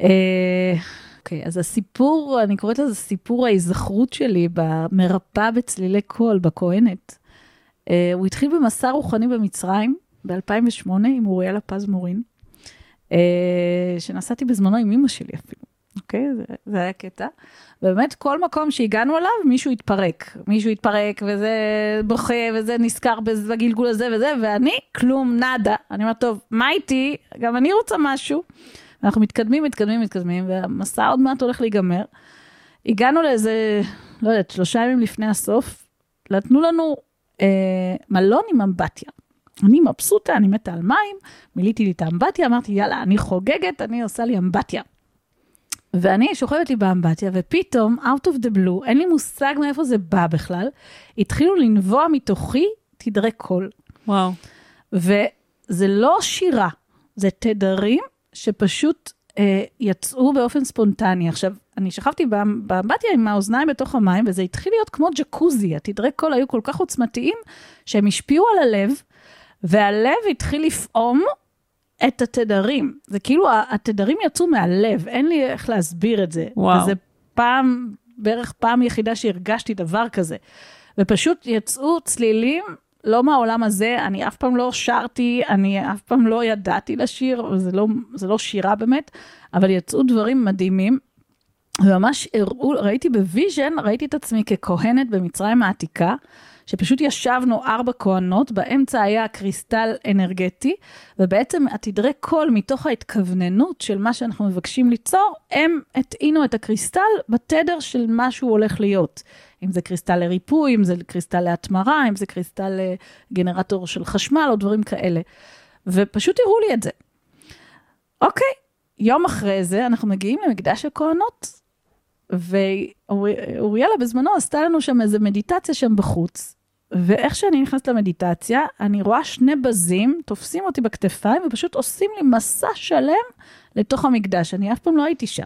אה, אוקיי, אז הסיפור, אני קוראת לזה סיפור ההיזכרות שלי במרפאה בצלילי קול, בכהנת. אה, הוא התחיל במסע רוחני במצרים ב-2008 עם אוריאלה פז מורין, אה, שנסעתי בזמנו עם אמא שלי אפילו, אוקיי? זה, זה היה קטע. באמת, כל מקום שהגענו אליו, מישהו התפרק. מישהו התפרק, וזה בוכה, וזה נזכר בגלגול הזה וזה, ואני, כלום, נאדה. אני אומרת, טוב, מה איתי? גם אני רוצה משהו. אנחנו מתקדמים, מתקדמים, מתקדמים, והמסע עוד מעט הולך להיגמר. הגענו לאיזה, לא יודעת, שלושה ימים לפני הסוף, נתנו לנו אה, מלון עם אמבטיה. אני מבסוטה, אני מתה על מים, מילאתי לי את האמבטיה, אמרתי, יאללה, אני חוגגת, אני עושה לי אמבטיה. ואני שוכבת לי באמבטיה, ופתאום, out of the blue, אין לי מושג מאיפה זה בא בכלל, התחילו לנבוע מתוכי תדרי קול. וואו. וזה לא שירה, זה תדרים שפשוט אה, יצאו באופן ספונטני. עכשיו, אני שכבתי באמבטיה עם האוזניים בתוך המים, וזה התחיל להיות כמו ג'קוזי, התדרי קול היו כל כך עוצמתיים, שהם השפיעו על הלב, והלב התחיל לפעום את התדרים. זה כאילו, התדרים יצאו מהלב, אין לי איך להסביר את זה. וואו. וזה פעם, בערך פעם יחידה שהרגשתי דבר כזה. ופשוט יצאו צלילים לא מהעולם הזה, אני אף פעם לא שרתי, אני אף פעם לא ידעתי לשיר, זה לא, זה לא שירה באמת, אבל יצאו דברים מדהימים. וממש הראו, ראיתי ב vision, ראיתי את עצמי ככהנת במצרים העתיקה, שפשוט ישבנו ארבע כהנות, באמצע היה קריסטל אנרגטי, ובעצם התדרי קול מתוך ההתכווננות של מה שאנחנו מבקשים ליצור, הם הטעינו את הקריסטל בתדר של מה שהוא הולך להיות. אם זה קריסטל לריפוי, אם זה קריסטל להתמרה, אם זה קריסטל לגנרטור של חשמל או דברים כאלה. ופשוט הראו לי את זה. אוקיי, יום אחרי זה אנחנו מגיעים למקדש הכהנות, ואוריאלה בזמנו עשתה לנו שם איזה מדיטציה שם בחוץ. ואיך שאני נכנסת למדיטציה, אני רואה שני בזים, תופסים אותי בכתפיים ופשוט עושים לי מסע שלם לתוך המקדש. אני אף פעם לא הייתי שם.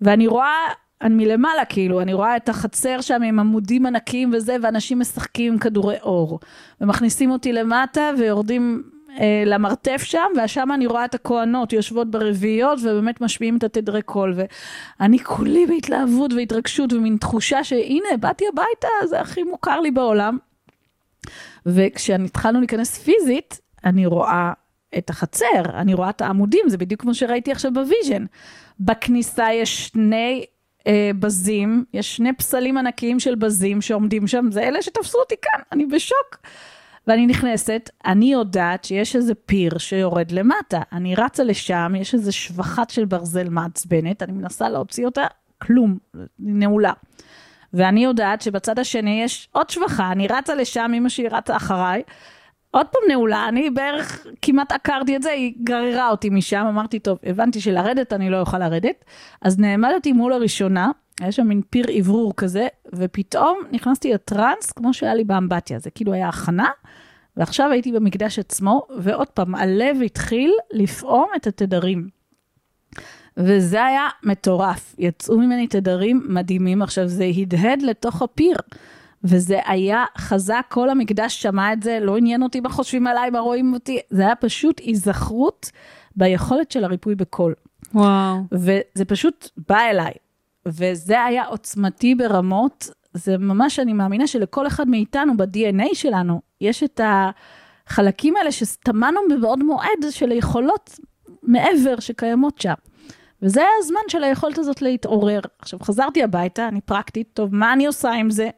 ואני רואה, אני מלמעלה כאילו, אני רואה את החצר שם עם עמודים ענקיים וזה, ואנשים משחקים עם כדורי אור. ומכניסים אותי למטה ויורדים אה, למרתף שם, ושם אני רואה את הכוהנות יושבות ברביעיות ובאמת משמיעים את התדרי קול. ואני כולי בהתלהבות והתרגשות ומין תחושה שהנה, באתי הביתה, זה הכי מוכר לי בעולם. וכשהתחלנו להיכנס פיזית, אני רואה את החצר, אני רואה את העמודים, זה בדיוק כמו שראיתי עכשיו ב vision. בכניסה יש שני אה, בזים, יש שני פסלים ענקיים של בזים שעומדים שם, זה אלה שתפסו אותי כאן, אני בשוק. ואני נכנסת, אני יודעת שיש איזה פיר שיורד למטה. אני רצה לשם, יש איזה שבכה של ברזל מעצבנת, אני מנסה להוציא אותה, כלום, נעולה. ואני יודעת שבצד השני יש עוד שבחה, אני רצה לשם, אמא שלי רצה אחריי. עוד פעם נעולה, אני בערך כמעט עקרתי את זה, היא גררה אותי משם, אמרתי, טוב, הבנתי שלרדת אני לא אוכל לרדת, אז נעמדתי מול הראשונה, היה שם מין פיר אוורור כזה, ופתאום נכנסתי לטראנס, כמו שהיה לי באמבטיה, זה כאילו היה הכנה, ועכשיו הייתי במקדש עצמו, ועוד פעם, הלב התחיל לפעום את התדרים. וזה היה מטורף, יצאו ממני תדרים מדהימים, עכשיו זה הדהד לתוך הפיר. וזה היה חזק, כל המקדש שמע את זה, לא עניין אותי מה חושבים עליי, מה רואים אותי, זה היה פשוט היזכרות ביכולת של הריפוי בקול. וואו. וזה פשוט בא אליי, וזה היה עוצמתי ברמות, זה ממש, אני מאמינה שלכל אחד מאיתנו, ב-DNA שלנו, יש את החלקים האלה שטמנו מבעוד מועד של היכולות מעבר שקיימות שם. וזה היה הזמן של היכולת הזאת להתעורר. עכשיו, חזרתי הביתה, אני פרקטית, טוב, מה אני עושה עם זה?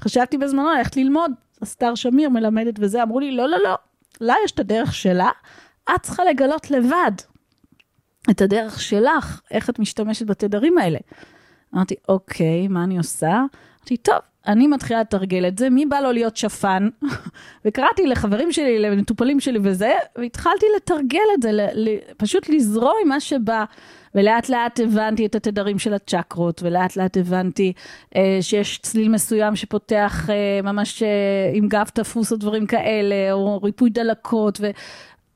חשבתי בזמנו ללכת ללמוד, אסתר שמיר מלמדת וזה, אמרו לי, לא, לא, לא, לה יש את הדרך שלה, את צריכה לגלות לבד את הדרך שלך, איך את משתמשת בתדרים האלה. אמרתי, אוקיי, מה אני עושה? אמרתי, טוב, אני מתחילה לתרגל את זה, מי בא לו להיות שפן? וקראתי לחברים שלי, למטופלים שלי וזה, והתחלתי לתרגל את זה, ל- ל- פשוט לזרום עם מה שבא. ולאט לאט הבנתי את התדרים של הצ'קרות, ולאט לאט הבנתי אה, שיש צליל מסוים שפותח אה, ממש אה, עם גב תפוס או דברים כאלה, או ריפוי דלקות,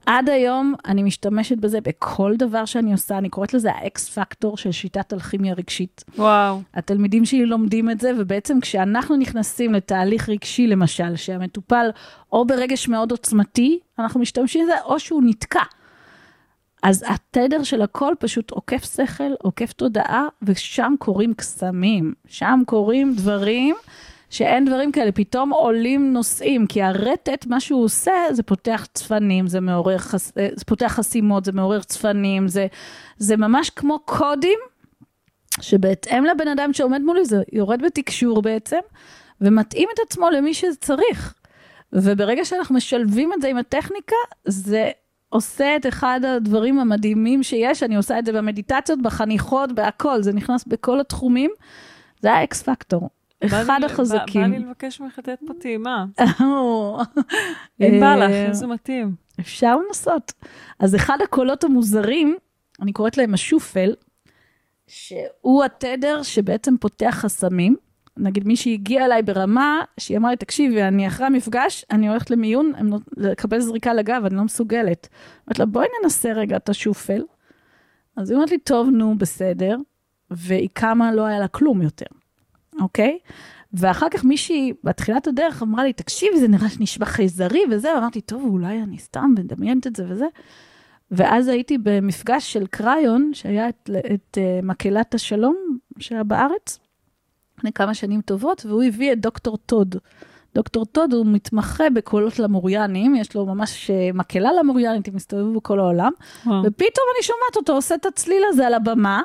עד היום אני משתמשת בזה בכל דבר שאני עושה, אני קוראת לזה האקס פקטור של שיטת אלכימיה רגשית. וואו. התלמידים שלי לומדים את זה, ובעצם כשאנחנו נכנסים לתהליך רגשי, למשל, שהמטופל או ברגש מאוד עוצמתי, אנחנו משתמשים בזה, או שהוא נתקע. אז התדר של הכל פשוט עוקף שכל, עוקף תודעה, ושם קורים קסמים. שם קורים דברים שאין דברים כאלה, פתאום עולים נושאים, כי הרטט, מה שהוא עושה, זה פותח צפנים, זה מעורר, חס... זה פותח חסימות, זה מעורר צפנים, זה, זה ממש כמו קודים, שבהתאם לבן אדם שעומד מולי, זה יורד בתקשור בעצם, ומתאים את עצמו למי שצריך. וברגע שאנחנו משלבים את זה עם הטכניקה, זה עושה את אחד הדברים המדהימים שיש, אני עושה את זה במדיטציות, בחניכות, בהכל, זה נכנס בכל התחומים. זה האקס פקטור. אחד החזקים. בא לי לבקש ממך לתת פה טעימה. אם בא לך, אם זה מתאים. אפשר לנסות. אז אחד הקולות המוזרים, אני קוראת להם השופל, שהוא התדר שבעצם פותח חסמים. נגיד מישהי הגיעה אליי ברמה, שהיא אמרה לי, תקשיבי, אני אחרי המפגש, אני הולכת למיון, לקבל זריקה לגב, אני לא מסוגלת. אמרתי לה, בואי ננסה רגע את השופל. אז היא אומרת לי, טוב, נו, בסדר. והיא קמה, לא היה לה כלום יותר. אוקיי? ואחר כך מישהי בתחילת הדרך אמרה לי, תקשיבי, זה נראה שנשמע חייזרי וזהו, אמרתי, טוב, אולי אני סתם מדמיינת את זה וזה. ואז הייתי במפגש של קריון, שהיה את, את uh, מקהלת השלום שהיה בארץ, לפני כמה שנים טובות, והוא הביא את דוקטור טוד. דוקטור טוד הוא מתמחה בקולות למוריאנים, יש לו ממש אה, מקהלה למוריאנית, הם מסתובבו בכל העולם, וואו. ופתאום אני שומעת אותו עושה את הצליל הזה על הבמה,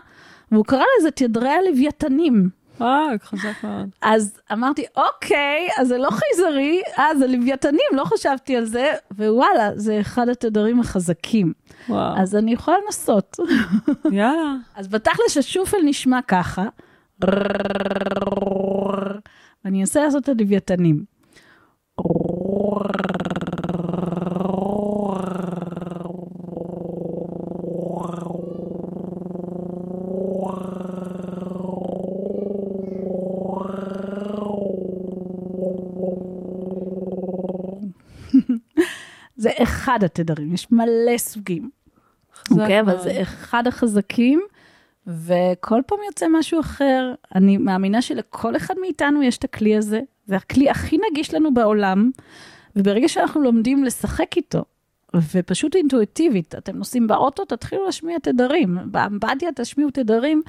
והוא קרא לזה תדרי הלוויתנים. אה, חזק מאוד. אז אמרתי, אוקיי, אז זה לא חייזרי, אה, זה לוויתנים, לא חשבתי על זה, ווואלה, זה אחד התדרים החזקים. וואו. אז אני יכולה לנסות. יאללה. אז בתכל'ס השופל נשמע ככה, ואני אנסה לעשות את הלוויתנים. זה אחד התדרים, יש מלא סוגים. אוקיי, אבל זה אחד החזקים, וכל פעם יוצא משהו אחר. אני מאמינה שלכל אחד מאיתנו יש את הכלי הזה, זה הכלי הכי נגיש לנו בעולם, וברגע שאנחנו לומדים לשחק איתו, ופשוט אינטואיטיבית, אתם נוסעים באוטו, תתחילו להשמיע תדרים, באמבטיה תשמיעו תדרים,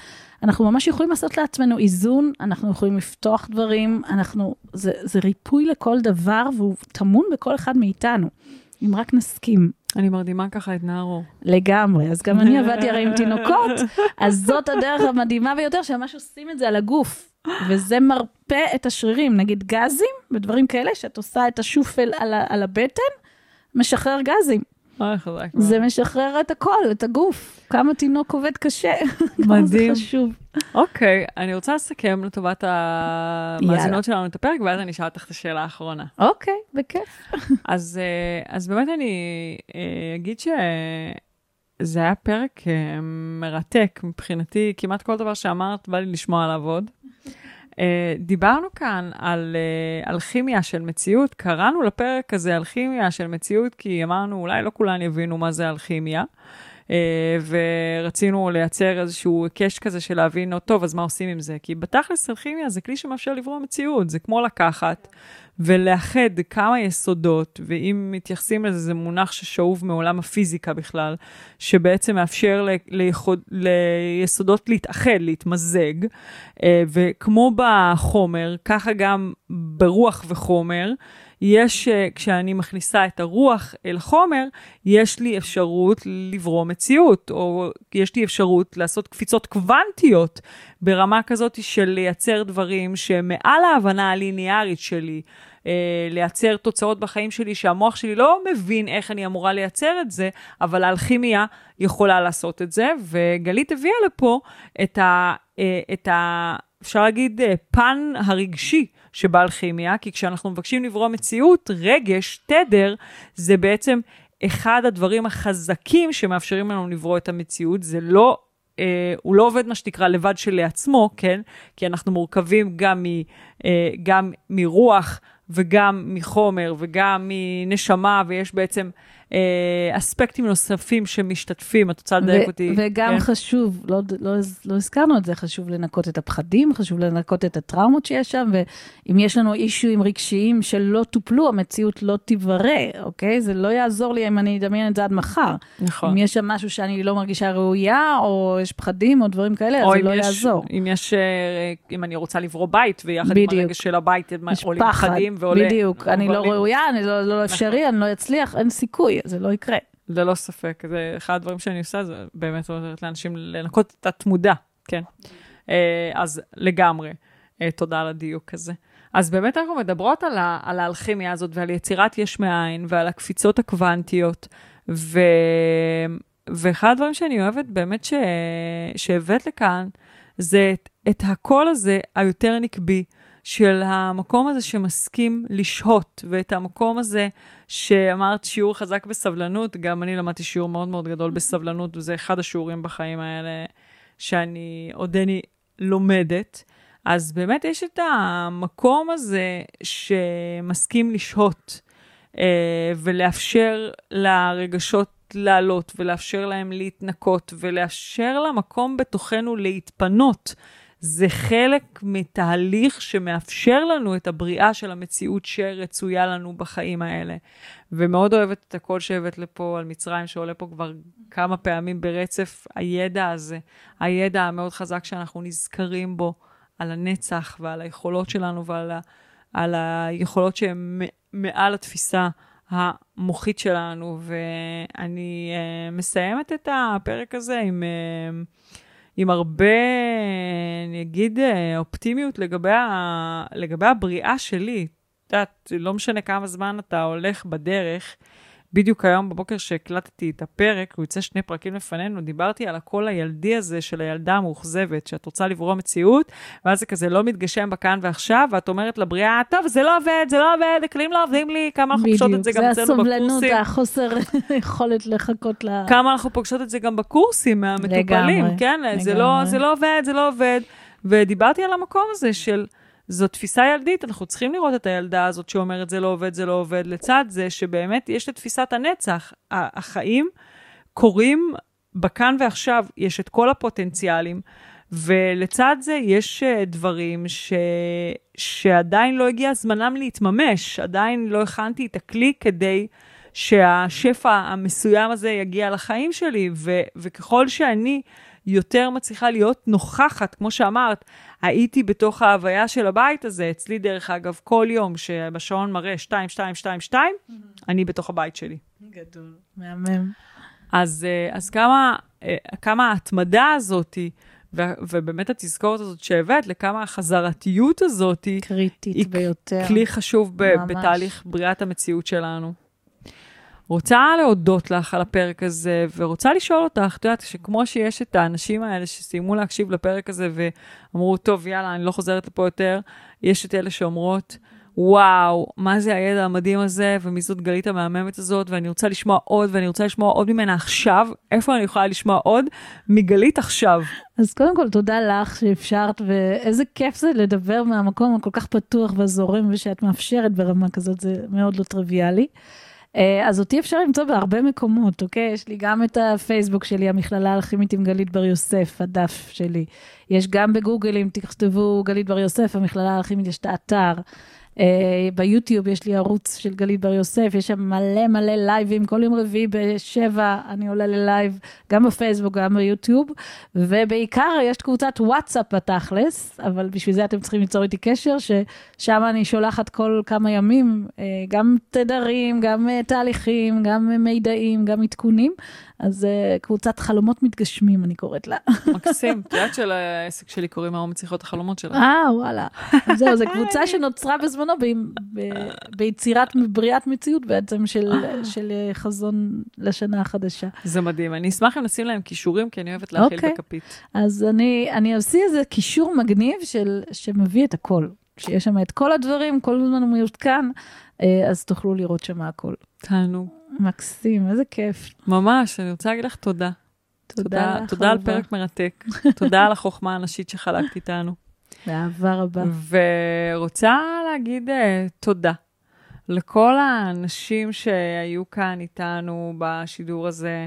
אנחנו ממש יכולים לעשות לעצמנו איזון, אנחנו יכולים לפתוח דברים, אנחנו, זה, זה ריפוי לכל דבר, והוא טמון בכל אחד מאיתנו. אם רק נסכים. אני מרדימה ככה את נערו. לגמרי, אז גם אני עבדתי הרי עם תינוקות, אז זאת הדרך המדהימה ביותר, שממש עושים את זה על הגוף, וזה מרפא את השרירים, נגיד גזים ודברים כאלה, שאת עושה את השופל על, על הבטן, משחרר גזים. אוי, חזק זה משחרר את הכל, את הגוף. כמה תינוק עובד קשה. מדהים. זה חשוב. אוקיי, אני רוצה לסכם לטובת המאזינות שלנו את הפרק, ואז אני אשאל אותך את השאלה האחרונה. אוקיי, בכיף. אז, אה, אז באמת אני אה, אגיד שזה היה פרק אה, מרתק מבחינתי, כמעט כל דבר שאמרת, בא לי לשמוע עליו עוד. Uh, דיברנו כאן על uh, אלכימיה של מציאות, קראנו לפרק הזה אלכימיה של מציאות, כי אמרנו, אולי לא כולן יבינו מה זה אלכימיה, uh, ורצינו לייצר איזשהו היקש כזה של להבין, טוב, אז מה עושים עם זה? כי בתכלס אלכימיה זה כלי שמאפשר לברוא מציאות, זה כמו לקחת ולאחד כמה יסודות, ואם מתייחסים לזה, זה מונח ששאוב מעולם הפיזיקה בכלל, שבעצם מאפשר ל- ליחוד, ליסודות להתאחד, להתמזג, אה, וכמו בחומר, ככה גם ברוח וחומר, יש, אה, כשאני מכניסה את הרוח אל חומר, יש לי אפשרות לברוא מציאות, או יש לי אפשרות לעשות קפיצות קוונטיות ברמה כזאת של לייצר דברים שמעל ההבנה הליניארית שלי, אה, לייצר תוצאות בחיים שלי שהמוח שלי לא מבין איך אני אמורה לייצר את זה, אבל האלכימיה יכולה לעשות את זה, וגלית הביאה לפה את ה... אה, את ה אפשר להגיד, אה, פן הרגשי שבאלכימיה, כי כשאנחנו מבקשים לברוא מציאות, רגש, תדר, זה בעצם אחד הדברים החזקים שמאפשרים לנו לברוא את המציאות. זה לא אה, הוא לא עובד מה שנקרא לבד שלעצמו, כן? כי אנחנו מורכבים גם, מ, אה, גם מרוח וגם מחומר וגם מנשמה, ויש בעצם אספקטים נוספים שמשתתפים, את רוצה לדייק אותי? וגם כן. חשוב, לא, לא, לא הזכרנו את זה, חשוב לנקות את הפחדים, חשוב לנקות את הטראומות שיש שם, ואם יש לנו אישויים רגשיים שלא טופלו, המציאות לא תיברא, אוקיי? זה לא יעזור לי אם אני אדמיין את זה עד מחר. נכון. אם יש שם משהו שאני לא מרגישה ראויה, או יש פחדים או דברים כאלה, אז זה לא יש, יעזור. אם יש, אה, אם אני רוצה לברוא בית, ויחד בדיוק. עם הרגש של הבית, עולים פחד, פחדים ועולה... בדיוק. אני לא ראויה, אני לא, לא אפשרי, אני לא אצליח, אין סיכוי, זה לא יקרה. ללא ספק, זה אחד הדברים שאני עושה, זה באמת עוזרת לאנשים לנקות את התמודה, כן. אה, אז לגמרי, אה, תודה על הדיוק הזה. אז באמת אנחנו מדברות על, ה, על האלכימיה הזאת ועל יצירת יש מאין ועל הקפיצות הקוונטיות, ו, ואחד הדברים שאני אוהבת באמת ש, שהבאת לכאן, זה את, את הקול הזה היותר נקבי, של המקום הזה שמסכים לשהות, ואת המקום הזה שאמרת שיעור חזק בסבלנות, גם אני למדתי שיעור מאוד מאוד גדול בסבלנות, וזה אחד השיעורים בחיים האלה שאני עודני לומדת. אז באמת יש את המקום הזה שמסכים לשהות, אה, ולאפשר לרגשות לעלות, ולאפשר להם להתנקות, ולאפשר למקום בתוכנו להתפנות. זה חלק מתהליך שמאפשר לנו את הבריאה של המציאות שרצויה לנו בחיים האלה. ומאוד אוהבת את הקול שהבאת לפה על מצרים, שעולה פה כבר כמה פעמים ברצף, הידע הזה, הידע המאוד חזק שאנחנו נזכרים בו, על הנצח ועל היכולות שלנו ועל ה, על היכולות שהן מעל התפיסה המוחית שלנו. ואני uh, מסיימת את הפרק הזה עם... Uh, עם הרבה, אני אגיד, אופטימיות לגבי, ה, לגבי הבריאה שלי. את יודעת, לא משנה כמה זמן אתה הולך בדרך. בדיוק היום בבוקר שהקלטתי את הפרק, הוא יוצא שני פרקים לפנינו, דיברתי על הקול הילדי הזה של הילדה המאוכזבת, שאת רוצה לברוא מציאות, ואז זה כזה לא מתגשם בכאן ועכשיו, ואת אומרת לבריאה, טוב, זה לא עובד, זה לא עובד, הכלים לא עובדים לי, כמה אנחנו פוגשות את זה גם אצלנו בקורסים. בדיוק, זה הסובלנות, החוסר יכולת לחכות ל... כמה אנחנו פוגשות את זה גם בקורסים מהמטופלים, לגמרי, כן? לגמרי. זה לא, זה לא עובד, זה לא עובד. ודיברתי על המקום הזה של... זו תפיסה ילדית, אנחנו צריכים לראות את הילדה הזאת שאומרת זה לא עובד, זה לא עובד, לצד זה שבאמת יש את תפיסת הנצח. החיים קורים בכאן ועכשיו, יש את כל הפוטנציאלים, ולצד זה יש אה, דברים ש... שעדיין לא הגיע זמנם להתממש, עדיין לא הכנתי את הכלי כדי שהשפע המסוים הזה יגיע לחיים שלי, ו... וככל שאני... יותר מצליחה להיות נוכחת, כמו שאמרת, הייתי בתוך ההוויה של הבית הזה, אצלי דרך אגב, כל יום שבשעון מראה 2, 2, 2, 2, אני בתוך הבית שלי. גדול, מהמם. אז, אז כמה, כמה ההתמדה הזאתי, ובאמת התזכורת הזאת שהבאת, לכמה החזרתיות הזאת, קריטית היא ביותר. כלי חשוב ב- בתהליך בריאת המציאות שלנו. רוצה להודות לך על הפרק הזה, ורוצה לשאול אותך, את יודעת, שכמו שיש את האנשים האלה שסיימו להקשיב לפרק הזה ואמרו, טוב, יאללה, אני לא חוזרת לפה יותר, יש את אלה שאומרות, וואו, מה זה הידע המדהים הזה, ומי זאת גלית המהממת הזאת, ואני רוצה לשמוע עוד, ואני רוצה לשמוע עוד ממנה עכשיו. איפה אני יכולה לשמוע עוד? מגלית עכשיו. אז קודם כל, תודה לך שאפשרת, ואיזה כיף זה לדבר מהמקום הכל כך פתוח והזורם, ושאת מאפשרת ברמה כזאת, זה מאוד לא טריוויאלי. אז אותי אפשר למצוא בהרבה מקומות, אוקיי? יש לי גם את הפייסבוק שלי, המכללה האלכימית עם גלית בר יוסף, הדף שלי. יש גם בגוגל, אם תכתבו גלית בר יוסף, המכללה האלכימית, יש את האתר. אה, ביוטיוב יש לי ערוץ של גלית בר יוסף, יש שם מלא מלא לייבים, כל יום רביעי בשבע אני עולה ל live, גם בפייסבוק, גם ביוטיוב, ובעיקר יש קבוצת וואטסאפ בתכלס, אבל בשביל זה אתם צריכים ליצור איתי קשר, ששם אני שולחת כל כמה ימים, אה, גם תדרים, גם אה, תהליכים, גם מידעים, גם עדכונים, אז uh, קבוצת חלומות מתגשמים, אני קוראת לה. מקסים. את יודעת שלעסק שלי קוראים היום מציחות החלומות שלה. אה, וואלה. זהו, זו קבוצה שנוצרה בזמנו ביצירת, בריאת מציאות בעצם של, של חזון לשנה החדשה. זה מדהים. אני אשמח אם נשים להם כישורים, כי אני אוהבת להכיל אוקיי. בכפית. אז אני, אני אעשי איזה קישור מגניב של, שמביא את הכל. שיש שם את כל הדברים, כל הזמן הוא מעודכן, אה, אז תוכלו לראות שם הכל. תענוג. מקסים, איזה כיף. ממש, אני רוצה להגיד לך תודה. תודה לך, תודה על. פרק מרתק. תודה על החוכמה הנשית שחלקת איתנו. באהבה רבה. ורוצה להגיד uh, תודה לכל האנשים שהיו כאן איתנו בשידור הזה.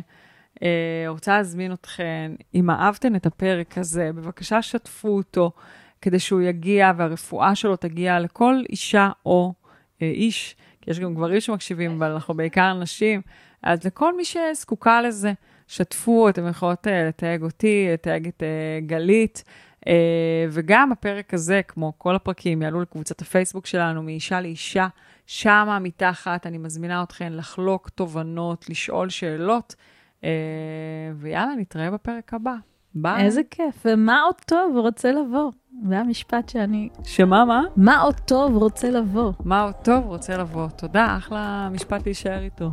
אה, רוצה להזמין אתכן, אם אהבתן את הפרק הזה, בבקשה שתפו אותו, כדי שהוא יגיע והרפואה שלו תגיע לכל אישה או אה, איש, יש גם גברים שמקשיבים, אבל אנחנו בעיקר נשים, אז לכל מי שזקוקה לזה, שתפו, אתם יכולות אה, לתייג אותי, לתייג את אה, גלית. Uh, וגם הפרק הזה, כמו כל הפרקים, יעלו לקבוצת הפייסבוק שלנו, מאישה לאישה. שמה מתחת, אני מזמינה אתכן לחלוק תובנות, לשאול שאלות, ויאללה, נתראה בפרק הבא. ביי. איזה כיף. ומה עוד טוב רוצה לבוא? זה המשפט שאני... שמה, מה? מה עוד טוב רוצה לבוא? מה עוד טוב רוצה לבוא. תודה, אחלה משפט להישאר איתו.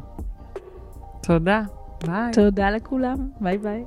תודה, ביי. תודה לכולם, ביי ביי.